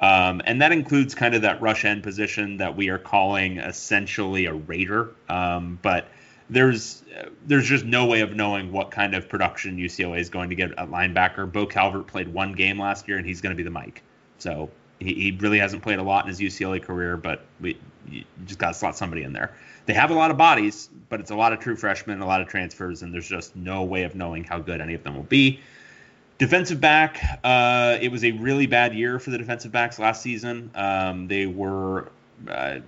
Um, and that includes kind of that rush end position that we are calling essentially a raider. Um, but there's there's just no way of knowing what kind of production UCLA is going to get at linebacker. Bo Calvert played one game last year, and he's going to be the Mike. So he, he really hasn't played a lot in his UCLA career, but we you just got to slot somebody in there. They have a lot of bodies, but it's a lot of true freshmen, a lot of transfers, and there's just no way of knowing how good any of them will be. Defensive back, uh, it was a really bad year for the defensive backs last season. Um, they were uh,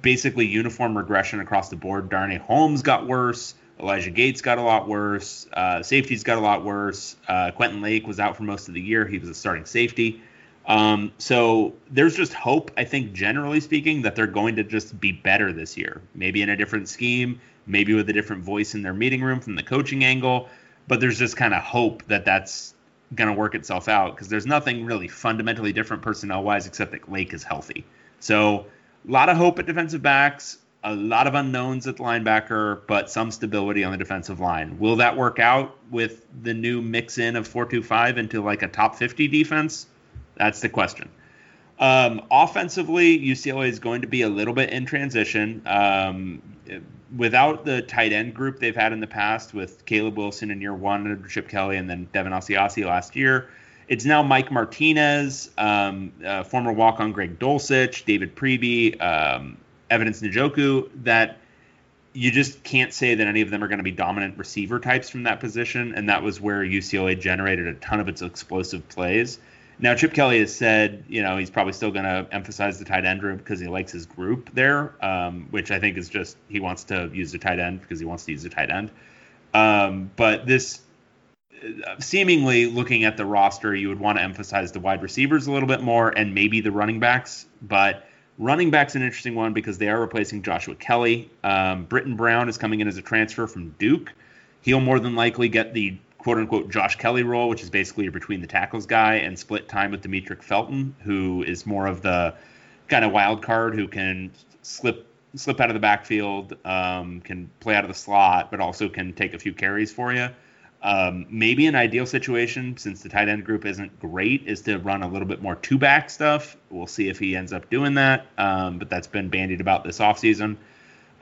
basically uniform regression across the board. Darnay Holmes got worse. Elijah Gates got a lot worse. Uh, safeties got a lot worse. Uh, Quentin Lake was out for most of the year. He was a starting safety. Um, so there's just hope, I think, generally speaking, that they're going to just be better this year. Maybe in a different scheme, maybe with a different voice in their meeting room from the coaching angle. But there's just kind of hope that that's going to work itself out because there's nothing really fundamentally different personnel wise except that Lake is healthy. So a lot of hope at defensive backs, a lot of unknowns at the linebacker, but some stability on the defensive line. Will that work out with the new mix in of 425 into like a top 50 defense? That's the question. Um, offensively, UCLA is going to be a little bit in transition. Um, without the tight end group they've had in the past with Caleb Wilson in year one under Chip Kelly and then Devin Asiasi last year, it's now Mike Martinez, um, uh, former walk-on Greg Dulcich, David Priebe, um, Evidence Njoku, that you just can't say that any of them are going to be dominant receiver types from that position, and that was where UCLA generated a ton of its explosive plays. Now, Chip Kelly has said, you know, he's probably still going to emphasize the tight end group because he likes his group there, um, which I think is just he wants to use the tight end because he wants to use the tight end. Um, but this, uh, seemingly looking at the roster, you would want to emphasize the wide receivers a little bit more and maybe the running backs. But running back's an interesting one because they are replacing Joshua Kelly. Um, Brittain Brown is coming in as a transfer from Duke. He'll more than likely get the quote unquote Josh Kelly role, which is basically your between the tackles guy, and split time with Demetric Felton, who is more of the kind of wild card who can slip slip out of the backfield, um, can play out of the slot, but also can take a few carries for you. Um, maybe an ideal situation, since the tight end group isn't great, is to run a little bit more two back stuff. We'll see if he ends up doing that, um, but that's been bandied about this offseason.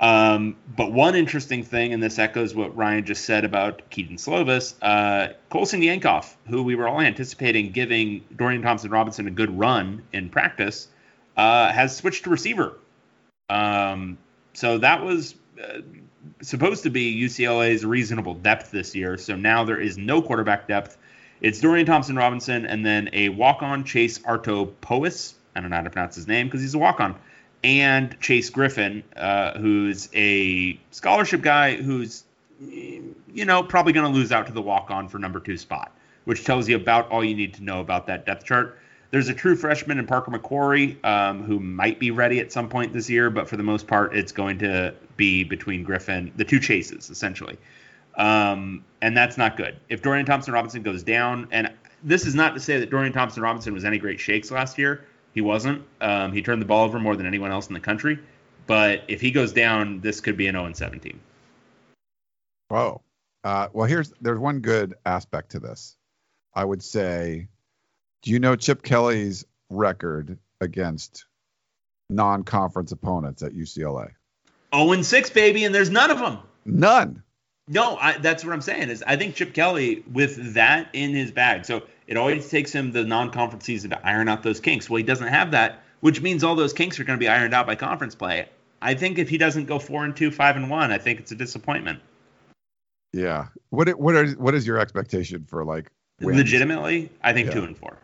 Um, but one interesting thing, and this echoes what Ryan just said about Kedon Slovis, uh, Colson Yankoff, who we were all anticipating giving Dorian Thompson Robinson a good run in practice, uh, has switched to receiver. Um, so that was uh, supposed to be UCLA's reasonable depth this year. So now there is no quarterback depth. It's Dorian Thompson Robinson and then a walk on Chase Artopoeus. I don't know how to pronounce his name because he's a walk on and Chase Griffin, uh, who's a scholarship guy who's, you know, probably going to lose out to the walk on for number two spot, which tells you about all you need to know about that depth chart. There's a true freshman in Parker McQuarrie um, who might be ready at some point this year, but for the most part, it's going to be between Griffin, the two chases, essentially. Um, and that's not good. If Dorian Thompson Robinson goes down, and this is not to say that Dorian Thompson Robinson was any great shakes last year, he wasn't. Um, he turned the ball over more than anyone else in the country. But if he goes down, this could be an 0 17. Whoa. Uh, well, here's there's one good aspect to this. I would say, do you know Chip Kelly's record against non-conference opponents at UCLA? 0 6, baby, and there's none of them. None. No, I, that's what I'm saying. Is I think Chip Kelly with that in his bag. So it always takes him the non-conference season to iron out those kinks. Well, he doesn't have that, which means all those kinks are going to be ironed out by conference play. I think if he doesn't go four and two, five and one, I think it's a disappointment. Yeah. What what are what is your expectation for like wins? legitimately? I think Yeah. two and four.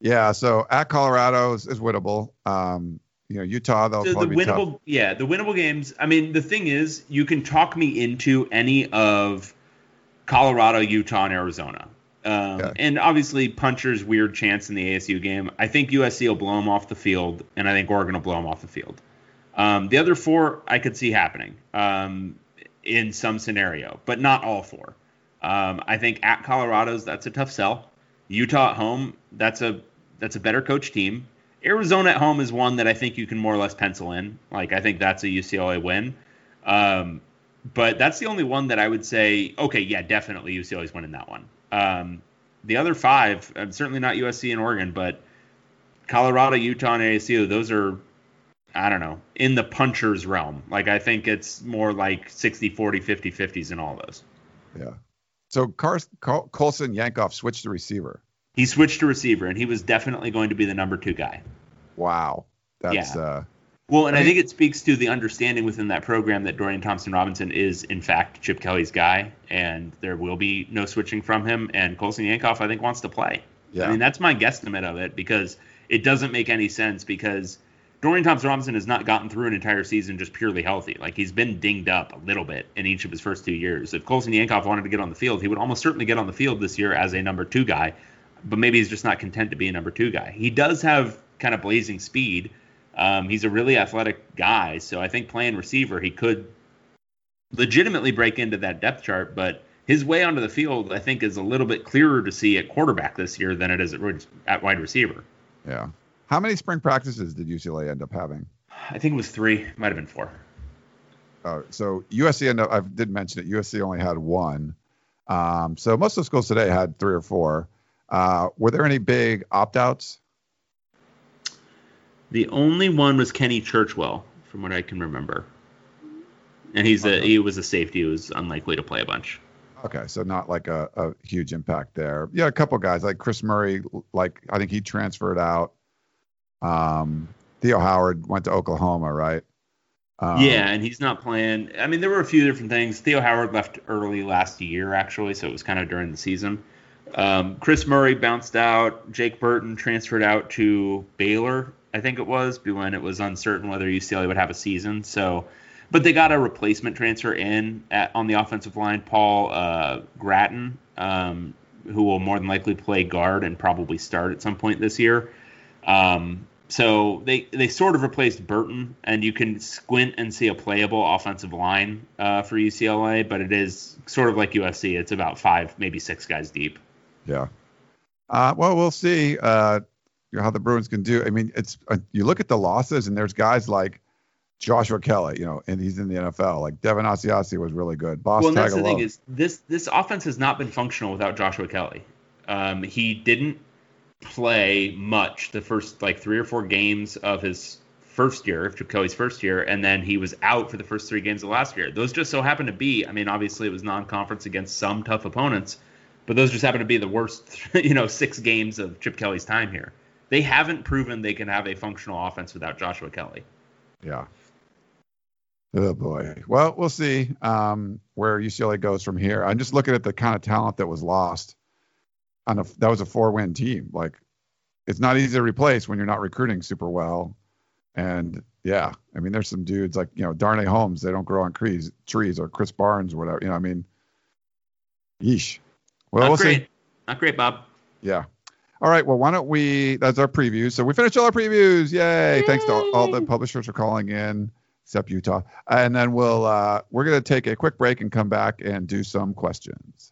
Yeah. So at Colorado is, is winnable. Um, you know, Utah they'll So the probably be tough. winnable, yeah, the winnable games. I mean, the thing is, you can talk me into any of Colorado, Utah, and Arizona. Um. And obviously, Puncher's weird chance in the ASU game. I think USC will blow him off the field, and I think Oregon will blow him off the field. Um, the other four, I could see happening um, in some scenario, but not all four. Um, I think at Colorado's, that's a tough sell. Utah at home, that's a that's a better coach team. Arizona at home is one that I think you can more or less pencil in. Like I think that's a UCLA win. Um, but that's the only one that I would say, okay, yeah, definitely UCLA's winning that one. Um, the other five, uh, certainly not USC and Oregon, but Colorado, Utah, and ASU, those are, I don't know, in the puncher's realm. Like I think it's more like 60, 40, 50, 50s in all those. Yeah. So Car- Col- Colson Yankoff switched the receiver. He switched to receiver, and he was definitely going to be the number two guy. Wow. That's Yeah. uh Well, and I I think it speaks to the understanding within that program that Dorian Thompson Robinson is, in fact, Chip Kelly's guy, and there will be no switching from him. And Colson Yankoff, I think, wants to play. yeah. I mean, that's my guesstimate of it because it doesn't make any sense because Dorian Thompson Robinson has not gotten through an entire season just purely healthy. Like he's been dinged up a little bit in each of his first two years. If Colson Yankoff wanted to get on the field, he would almost certainly get on the field this year as a number two guy, but maybe he's just not content to be a number two guy. He does have kind of blazing speed. Um, he's a really athletic guy, so I think playing receiver, he could legitimately break into that depth chart, but his way onto the field, I think, is a little bit clearer to see at quarterback this year than it is at, at wide receiver. Yeah. How many spring practices did UCLA end up having? I think it was three, might have been four. Uh, so USC ended up, I did mention it, USC only had one. Um, so most of the schools today had three or four. Uh, were there any big opt outs? The only one was Kenny Churchwell, from what I can remember. And he's a he was a safety who was unlikely to play a bunch. Okay, so not like a, a huge impact there. Yeah, a couple guys like Chris Murray, like I think he transferred out. Um, Theo Howard went to Oklahoma, right? Um, yeah, and he's not playing. I mean, there were a few different things. Theo Howard left early last year, actually, so it was kind of during the season. Um, Chris Murray bounced out. Jake Burton transferred out to Baylor, I think it was, when it was uncertain whether UCLA would have a season. So but they got a replacement transfer in at, on the offensive line, Paul uh, Grattan, um, who will more than likely play guard and probably start at some point this year. Um, so they they sort of replaced Burton, and you can squint and see a playable offensive line uh, for UCLA, but it is sort of like USC. It's about five, maybe six guys deep. Yeah. Uh, well, we'll see uh, how the Bruins can do. I mean, it's uh, you look at the losses, and there's guys like Joshua Kelly, you know, and he's in the NFL. Like Devin Asiasi was really good. Boss well, that's the thing is this this offense has not been functional without Joshua Kelly. Um, he didn't play much the first like three or four games of his first year, Kelly's first year, and then he was out for the first three games of last year. Those just so happened to be, I mean, obviously it was non-conference against some tough opponents, but those just happen to be the worst, you know, six games of Chip Kelly's time here. They haven't proven they can have a functional offense without Joshua Kelly. Yeah, Oh boy. Well, we'll see um, where UCLA goes from here. I'm just looking at the kind of talent that was lost. On a, that was a four-win team. Like, it's not easy to replace when you're not recruiting super well. And yeah, I mean, there's some dudes like you know Darnay Holmes. They don't grow on trees, trees or Krys Barnes or whatever. You know, I mean, yeesh. Well, not we'll great. see. Not great, Bob. Yeah. All right. Well, why don't we? That's our preview. So we finished all our previews. Yay! Yay. Thanks to all, all the publishers for calling in except Utah. And then we'll uh, we're going to take a quick break and come back and do some questions.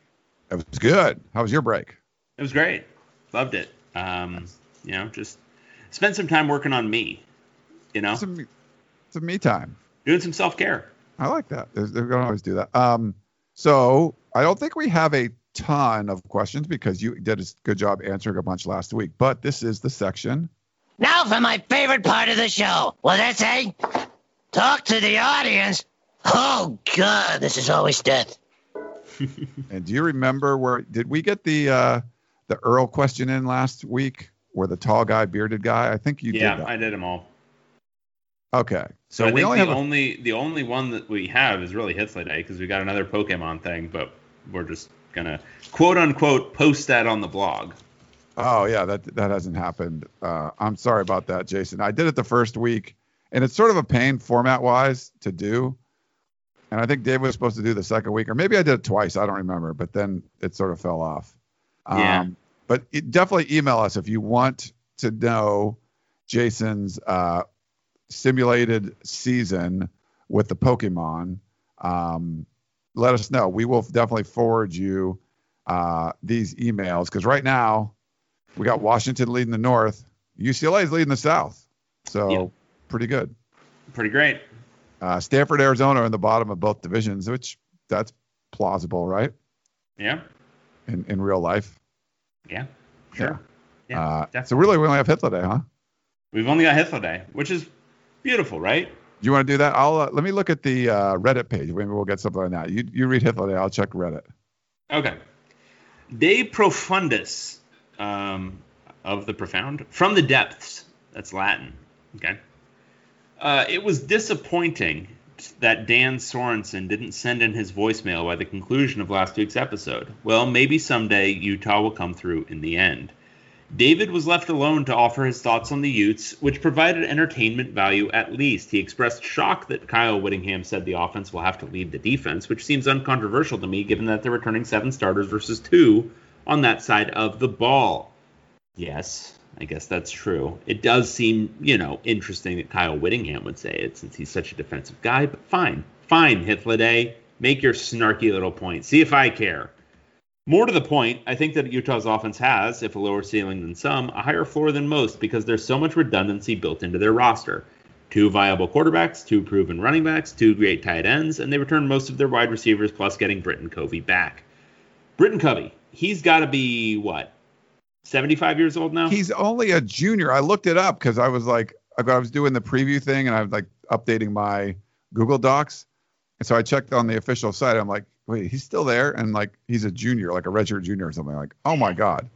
It was good. How was your break? It was great. Loved it. Um, you know, just spend some time working on me. You know, some, some me time. Doing some self care. I like that. They're, they're going to always do that. Um, so I don't think we have a ton of questions because you did a good job answering a bunch last week. But this is the section. Now for my favorite part of the show. What did I say? Talk to the audience? Oh, God, this is always death. And do you remember where did we get the uh, the Earl question in last week? Where the tall guy, bearded guy? I think you yeah, did that. I did them all. Okay, So, so, we only the a, only the only one that we have is really Hitler Day because we got another Pokemon thing, but we're just gonna quote unquote post that on the blog. Oh yeah, that that hasn't happened. Uh, I'm sorry about that, Jason. I did it the first week, and it's sort of a pain format wise to do. And I think Dave was supposed to do the second week, or maybe I did it twice. I don't remember, but then it sort of fell off. Yeah. Um, but it, definitely email us if you want to know Jason's uh, simulated season with the Pokemon. Um, let us know. We will definitely forward you uh, these emails because right now we got Washington leading the North, UCLA is leading the South. So Yeah. pretty good. Pretty great. Uh, Stanford, Arizona are in the bottom of both divisions, which that's plausible, right? Yeah. In in real life. Yeah. Sure. Yeah. Yeah, uh, definitely. so really, we only have Hitler Day, huh? We've only got Hitler Day, which is beautiful, right? Do you want to do that? I'll uh, let me look at the uh, Reddit page. Maybe we'll get something on that. You you read Hitler Day. I'll check Reddit. Okay. De Profundis, um, of the profound, from the depths. That's Latin. Okay. Uh, it was disappointing that Dan Sorensen didn't send in his voicemail by the conclusion of last week's episode. Well, maybe someday Utah will come through in the end. David was left alone to offer his thoughts on the Utes, which provided entertainment value at least. He expressed shock that Kyle Whittingham said the offense will have to lead the defense, which seems uncontroversial to me given that they're returning seven starters versus two on that side of the ball. Yes, I guess that's true. It does seem, you know, interesting that Kyle Whittingham would say it since he's such a defensive guy, but fine. Fine, Hitler Make your snarky little point. See if I care. More to the point, I think that Utah's offense has, if a lower ceiling than some, a higher floor than most because there's so much redundancy built into their roster. Two viable quarterbacks, two proven running backs, two great tight ends, and they return most of their wide receivers plus getting Britain Covey back. Britain Covey, he's got to be what? 75 years old now? He's only a junior. I looked it up because I was like, I was doing the preview thing and I was like updating my Google Docs. And so I checked on the official site. I'm like, wait, he's still there? And like, he's a junior, like a redshirt junior or something. Like, oh my God.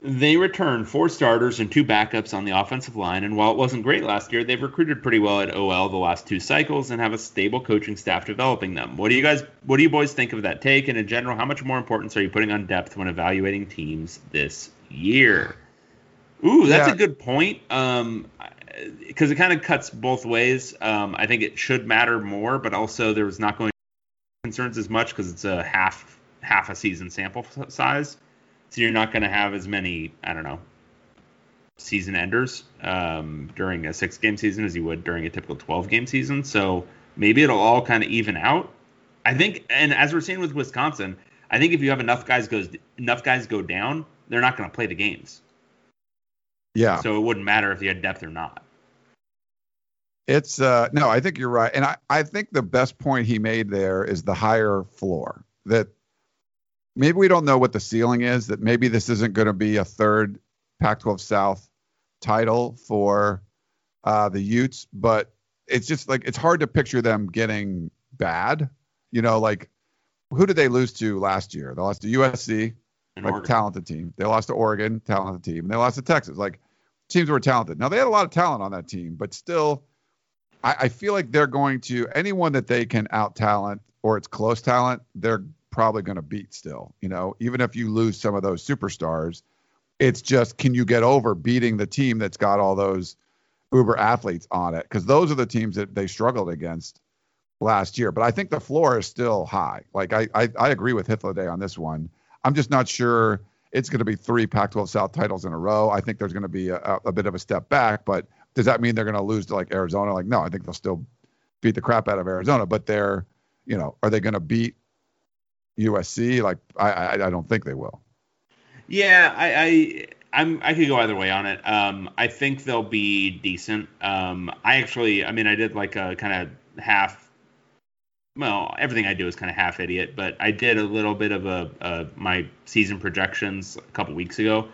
They return four starters and two backups on the offensive line, and while it wasn't great last year, they've recruited pretty well at OL the last two cycles and have a stable coaching staff developing them. What do you guys, what do you boys think of that take? And in general, how much more importance are you putting on depth when evaluating teams this year? Ooh, that's Yeah. a good point. Um, because it kind of cuts both ways. Um, I think it should matter more, but also there's not going to be concerns as much because it's a half half a season sample size. So you're not going to have as many, I don't know, season enders um, during a six game season as you would during a typical 12 game season. So maybe it'll all kind of even out. I think, and as we're seeing with Wisconsin, I think if you have enough guys goes enough guys go down, they're not going to play the games. Yeah. So it wouldn't matter if you had depth or not. It's uh no, I think you're right. And I, I think the best point he made there is the higher floor. That maybe we don't know what the ceiling is, that maybe this isn't going to be a third Pac 12 South title for uh the Utes, but it's just like it's hard to picture them getting bad. You know, like who did they lose to last year? They lost to USC, And like Oregon. talented team. They lost to Oregon, talented team. And they lost to Texas, like teams were talented. Now they had a lot of talent on that team, but still, I, I feel like they're going to anyone that they can out talent or it's close talent, they're probably going to beat still. You know, even if you lose some of those superstars, it's just can you get over beating the team that's got all those uber athletes on it? Because those are the teams that they struggled against last year. But I think the floor is still high. Like I I, I agree with Hitler Day on this one. I'm just not sure it's going to be three Pac-12 South titles in a row. I think there's going to be a, a bit of a step back, but does that mean they're going to lose to like Arizona? Like, no, I think they'll still beat the crap out of Arizona, but they're, you know, are they going to beat USC? Like, I, I, I don't think they will. Yeah, I, I I'm I could go either way on it. Um, I think they'll be decent. Um, I actually, I mean, I did like a kind of half. Well, everything I do is kind of half idiot, but I did a little bit of a, a my season projections a couple weeks ago,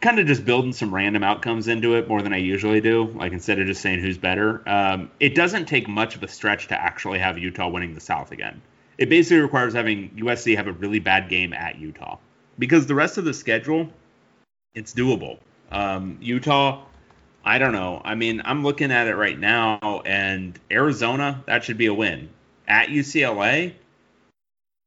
kind of just building some random outcomes into it more than I usually do. Like instead of just saying who's better, um, it doesn't take much of a stretch to actually have Utah winning the South again. It basically requires having USC have a really bad game at Utah because the rest of the schedule, it's doable. Um, Utah, I don't know. I mean, I'm looking at it right now, and Arizona, that should be a win. At UCLA,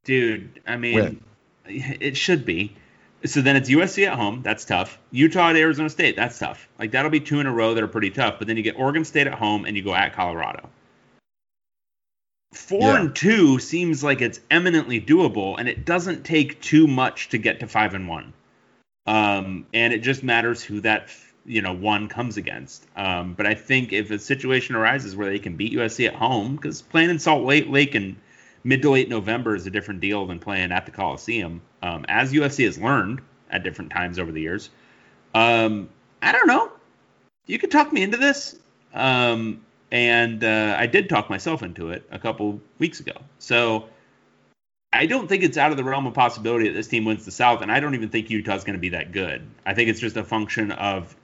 dude, I mean, Win. it should be. So then it's USC at home. That's tough. Utah at Arizona State. That's tough. Like that'll be two in a row that are pretty tough. But then you get Oregon State at home and you go at Colorado. Four Yeah. and two seems like it's eminently doable, and it doesn't take too much to get to five and one. Um, and it just matters who that you know one comes against. Um, but I think if a situation arises where they can beat USC at home, because playing in Salt Lake Lake in mid to late November is a different deal than playing at the Coliseum, um, as USC has learned at different times over the years. Um, I don't know. You could talk me into this. Um, and uh, I did talk myself into it a couple weeks ago. So I don't think it's out of the realm of possibility that this team wins the South, and I don't even think Utah's going to be that good. I think it's just a function of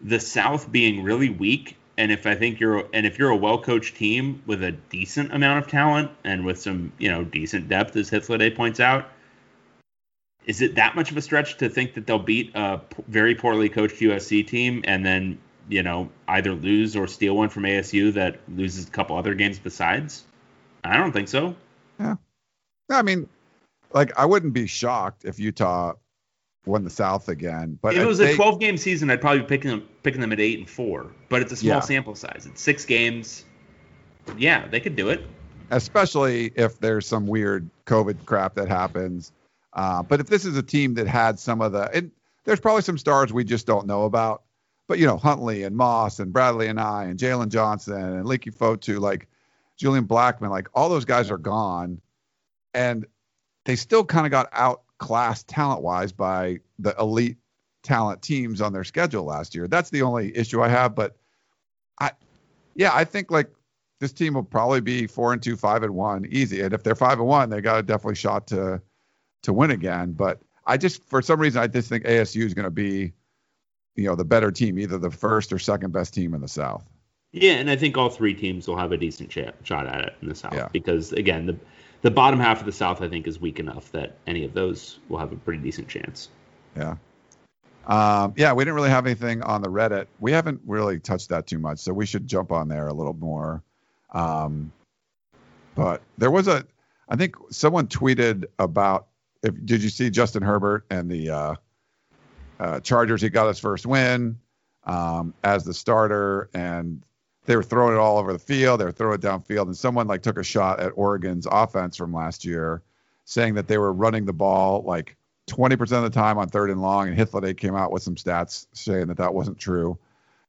the South being really weak, and if I think you're and if you're a well-coached team with a decent amount of talent and with some you know decent depth, as Hitler Day points out, is it that much of a stretch to think that they'll beat a very poorly coached USC team and then you know either lose or steal one from ASU that loses a couple other games besides? I don't think so. Yeah. I mean, like I wouldn't be shocked if Utah won the South again. But if it was they- a 12 game season, I'd probably be picking them picking them at eight and four. But it's a small Yeah. sample size. It's six games. Yeah, they could do it. especially if there's some weird COVID crap that happens. Uh, but if this is a team that had some of the, and there's probably some stars we just don't know about. But you know, Huntley and Moss and Bradlee Anae and Jaylon Johnson and Leki Fotu, like Julian Blackmon, like all those guys are gone, and they still kind of got outclassed talent wise by the elite talent teams on their schedule last year. That's the only issue I have. But I, yeah, I think like this team will probably be four and two, five and one, easy. And if they're five and one, they got a definitely shot to to win again. But I just for some reason I just think ASU is going to be, you know, the better team, either the first or second best team in the South. Yeah, and I think all three teams will have a decent ch- shot at it in the South Yeah. because again, the the bottom half of the South I think is weak enough that any of those will have a pretty decent chance. Yeah. Um, yeah, we didn't really have anything on the Reddit. We haven't really touched that too much, so we should jump on there a little more. Um, but there was a, I think someone tweeted about. If did you see Justin Herbert and the uh, uh, Chargers? He got his first win um, as the starter, and they were throwing it all over the field. They were throwing it downfield, and someone like took a shot at Oregon's offense from last year, saying that they were running the ball like 20% of the time on third and long, and Hitler came out with some stats saying that that wasn't true.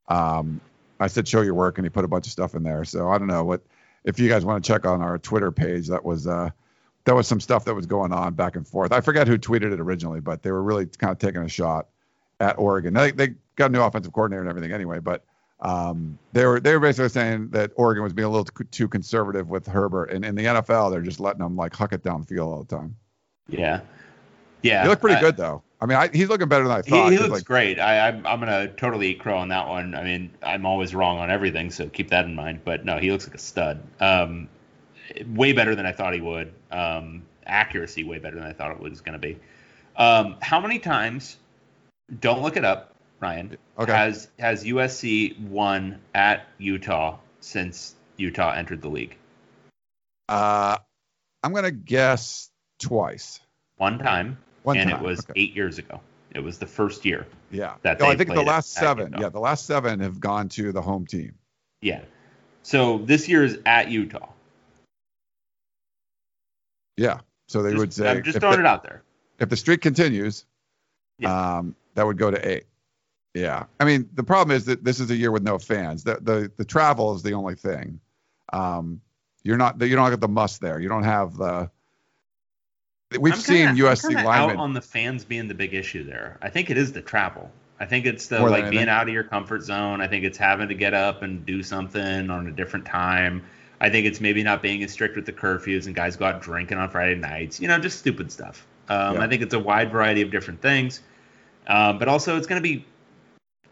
Um, I said, show your work, and he put a bunch of stuff in there. So I don't know what if you guys want to check on our Twitter page. That was uh, that was some stuff that was going on back and forth. I forget who tweeted it originally, but they were really kind of taking a shot at Oregon. They, they got a new offensive coordinator and everything anyway, but um, they were they were basically saying that Oregon was being a little too, too conservative with Herbert, and in the NFL they're just letting him like huck it downfield all the time. Yeah, yeah. He looked pretty I- good though. I mean, I, he's looking better than I He, thought. he 'cause, looks like, great. I, I'm, I'm gonna totally eat crow on that one. I mean, I'm always wrong on everything, so keep that in mind. But no, he looks like a stud. Um, way better than I thought he would. Um, accuracy way better than I thought it was gonna be. Um, how many times? Don't look it up, Ryan. Okay. Has has USC won at Utah since Utah entered the league? Uh, I'm gonna guess twice. One time, One and time, it was okay. eight years ago. It was the first year. Yeah. That no, I think the last seven. Utah. Yeah, the last seven have gone to the home team. Yeah. So this year is at Utah. Yeah. So they Just- would say I'm just throwing the, it out there. if the streak continues, um, that would go to eight. Yeah. I mean, the problem is that this is a year with no fans. The the the travel is the only thing. Um, you're not you don't get the must there. You don't have the. We've I'm seen kinda- USC I'm linemen. out on the fans being the big issue there. I think it is the travel. I think it's the More like being out of your comfort zone. I think it's having to get up and do something on a different time. I think it's maybe not being as strict with the curfews and guys go out drinking on Friday nights. You know, just stupid stuff. Um, Yeah. I think it's a wide variety of different things. Um, but also, it's going to be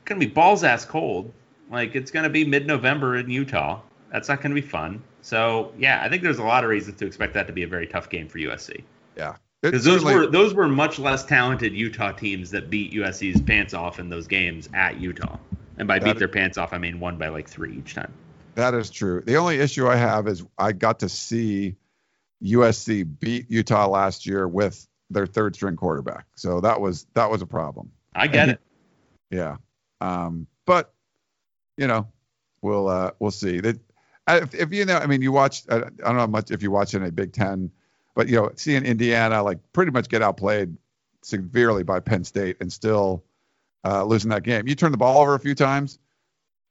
going to be balls ass cold. Like it's going to be mid November in Utah. That's not going to be fun. So yeah, I think there's a lot of reasons to expect that to be a very tough game for USC. Yeah, because those were those were much less talented Utah teams that beat USC's pants off in those games at Utah. And by beat their pants off, I mean won by like three each time. That is true. The only issue I have is I got to see USC beat Utah last year with their third string quarterback. So that was that was a problem. I get and, it. Yeah. Um, but you know, we'll uh, we'll see. That if, if, you know, I mean, you watch. I don't know much if you watch in a Big Ten, but you know, seeing Indiana like pretty much get outplayed severely by Penn State and still uh, losing that game. You turn the ball over a few times,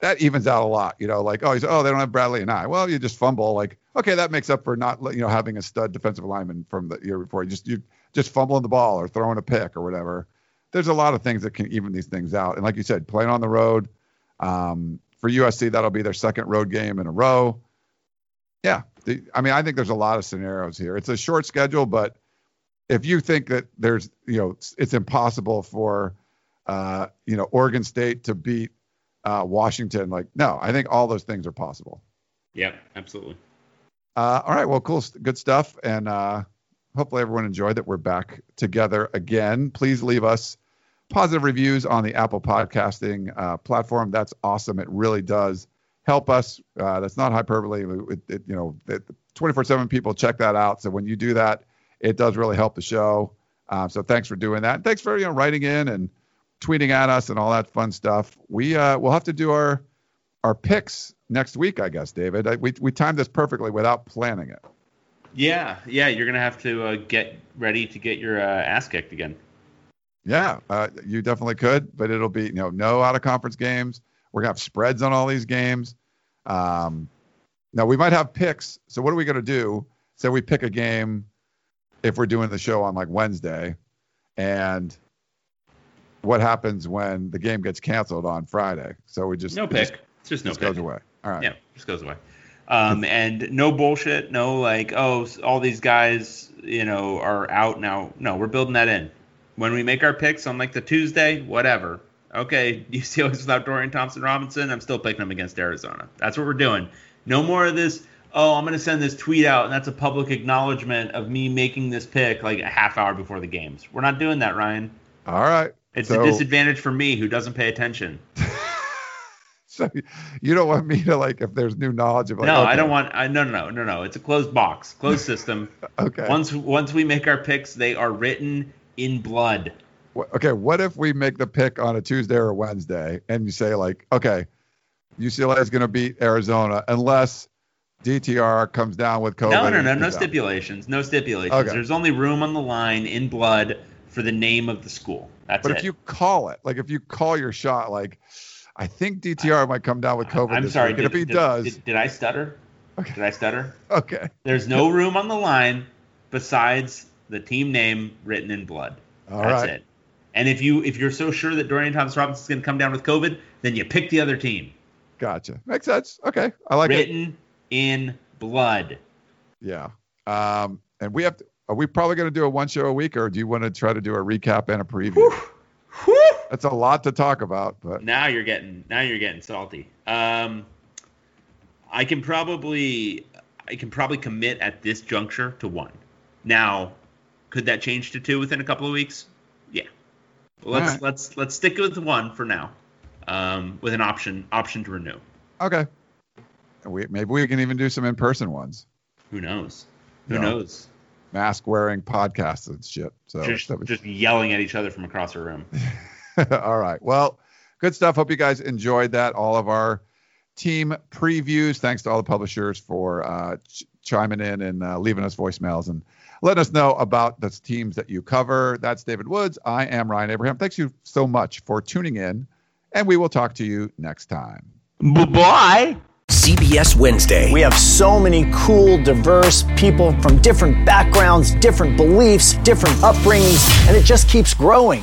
that evens out a lot. You know, like oh, he's, oh, they don't have Bradlee Anae. Well, you just fumble. Like okay, that makes up for not you know having a stud defensive lineman from the year before. You just you just fumbling the ball or throwing a pick or whatever. There's a lot of things that can even these things out. And like you said, playing on the road um, for USC, that'll be their second road game in a row. Yeah, the, I mean, I think there's a lot of scenarios here. It's a short schedule, but if you think that there's, you know, it's impossible for, uh, you know, Oregon State to beat uh, Washington, like, no, I think all those things are possible. Yeah, absolutely. Uh, all right, well, cool, good stuff, and uh, hopefully everyone enjoyed that we're back together again. Please leave us positive reviews on the Apple Podcasting uh, platform. That's awesome. It really does help us. Uh, that's not hyperbole. It, it, you know, 24/7 people check that out. So when you do that, it does really help the show. Uh, so thanks for doing that. And thanks for you know writing in and tweeting at us and all that fun stuff. We uh, we'll have to do our our picks next week, I guess, David. I, we we timed this perfectly without planning it. Yeah, yeah, you're gonna have to uh, get ready to get your uh, ass kicked again. Yeah, uh, you definitely could, but it'll be you know no out of conference games. We're gonna have spreads on all these games. Um, now we might have picks. So what are we gonna do? Say we pick a game if we're doing the show on like Wednesday, and what happens when the game gets canceled on Friday? So we just no pick. Just, it's just no just pick. goes away. All right. Yeah, just goes away. Um, and no bullshit. No like, oh, all these guys, you know, are out now. No, we're building that in when we make our picks on like the Tuesday, whatever. Okay, UCLA's without Dorian Thompson Robinson. I'm still picking them against Arizona. That's what we're doing. No more of this. Oh, I'm going to send this tweet out, and that's a public acknowledgement of me making this pick like a half hour before the games. We're not doing that, Ryan. All right. It's so, a disadvantage for me who doesn't pay attention. so you don't want me to like if there's new knowledge of like, no, okay. I don't want. I no, no, no, no, no. It's a closed box, closed system. okay. Once once we make our picks, they are written in blood. Okay, what if we make the pick on a Tuesday or a Wednesday, and you say like, okay, UCLA is going to beat Arizona unless DTR comes down with COVID. No, no, no, no stipulations. No stipulations. Okay. There's only room on the line in blood for the name of the school. That's but it. if you call it, like if you call your shot, like I think DTR might come down with COVID. I'm sorry. Did, if he did, does, did, did I stutter? Okay. Did I stutter? Okay. There's no room on the line besides the team name written in blood. All That's right. it. And if you if you're so sure that Dorian Thomas Robinson is going to come down with COVID, then you pick the other team. Gotcha. Makes sense. Okay, I like written it. in blood. Yeah. Um, and we have to. Are we probably going to do a one show a week, or do you want to try to do a recap and a preview? That's a lot to talk about, but Now you're getting now you're getting salty. Um, I can probably I can probably commit at this juncture to one. Now, could that change to two within a couple of weeks? Yeah. Let's right. let's let's stick with one for now, um, with an option option to renew. okay. We maybe we can even do some in person ones. Who knows? Who Yeah. knows? Mask wearing podcasts and shit. So Just was- just yelling at each other from across the room. All right. Well, good stuff. Hope you guys enjoyed that. All of our team previews. Thanks to all the publishers for uh, ch- chiming in and uh, leaving us voicemails and letting us know about the teams that you cover. That's David Woods. I am Ryan Abraham. Thanks you so much for tuning in, and we will talk to you next time. Bye. CBS Wednesday. We have so many cool, diverse people from different backgrounds, different beliefs, different upbringings, and it just keeps growing.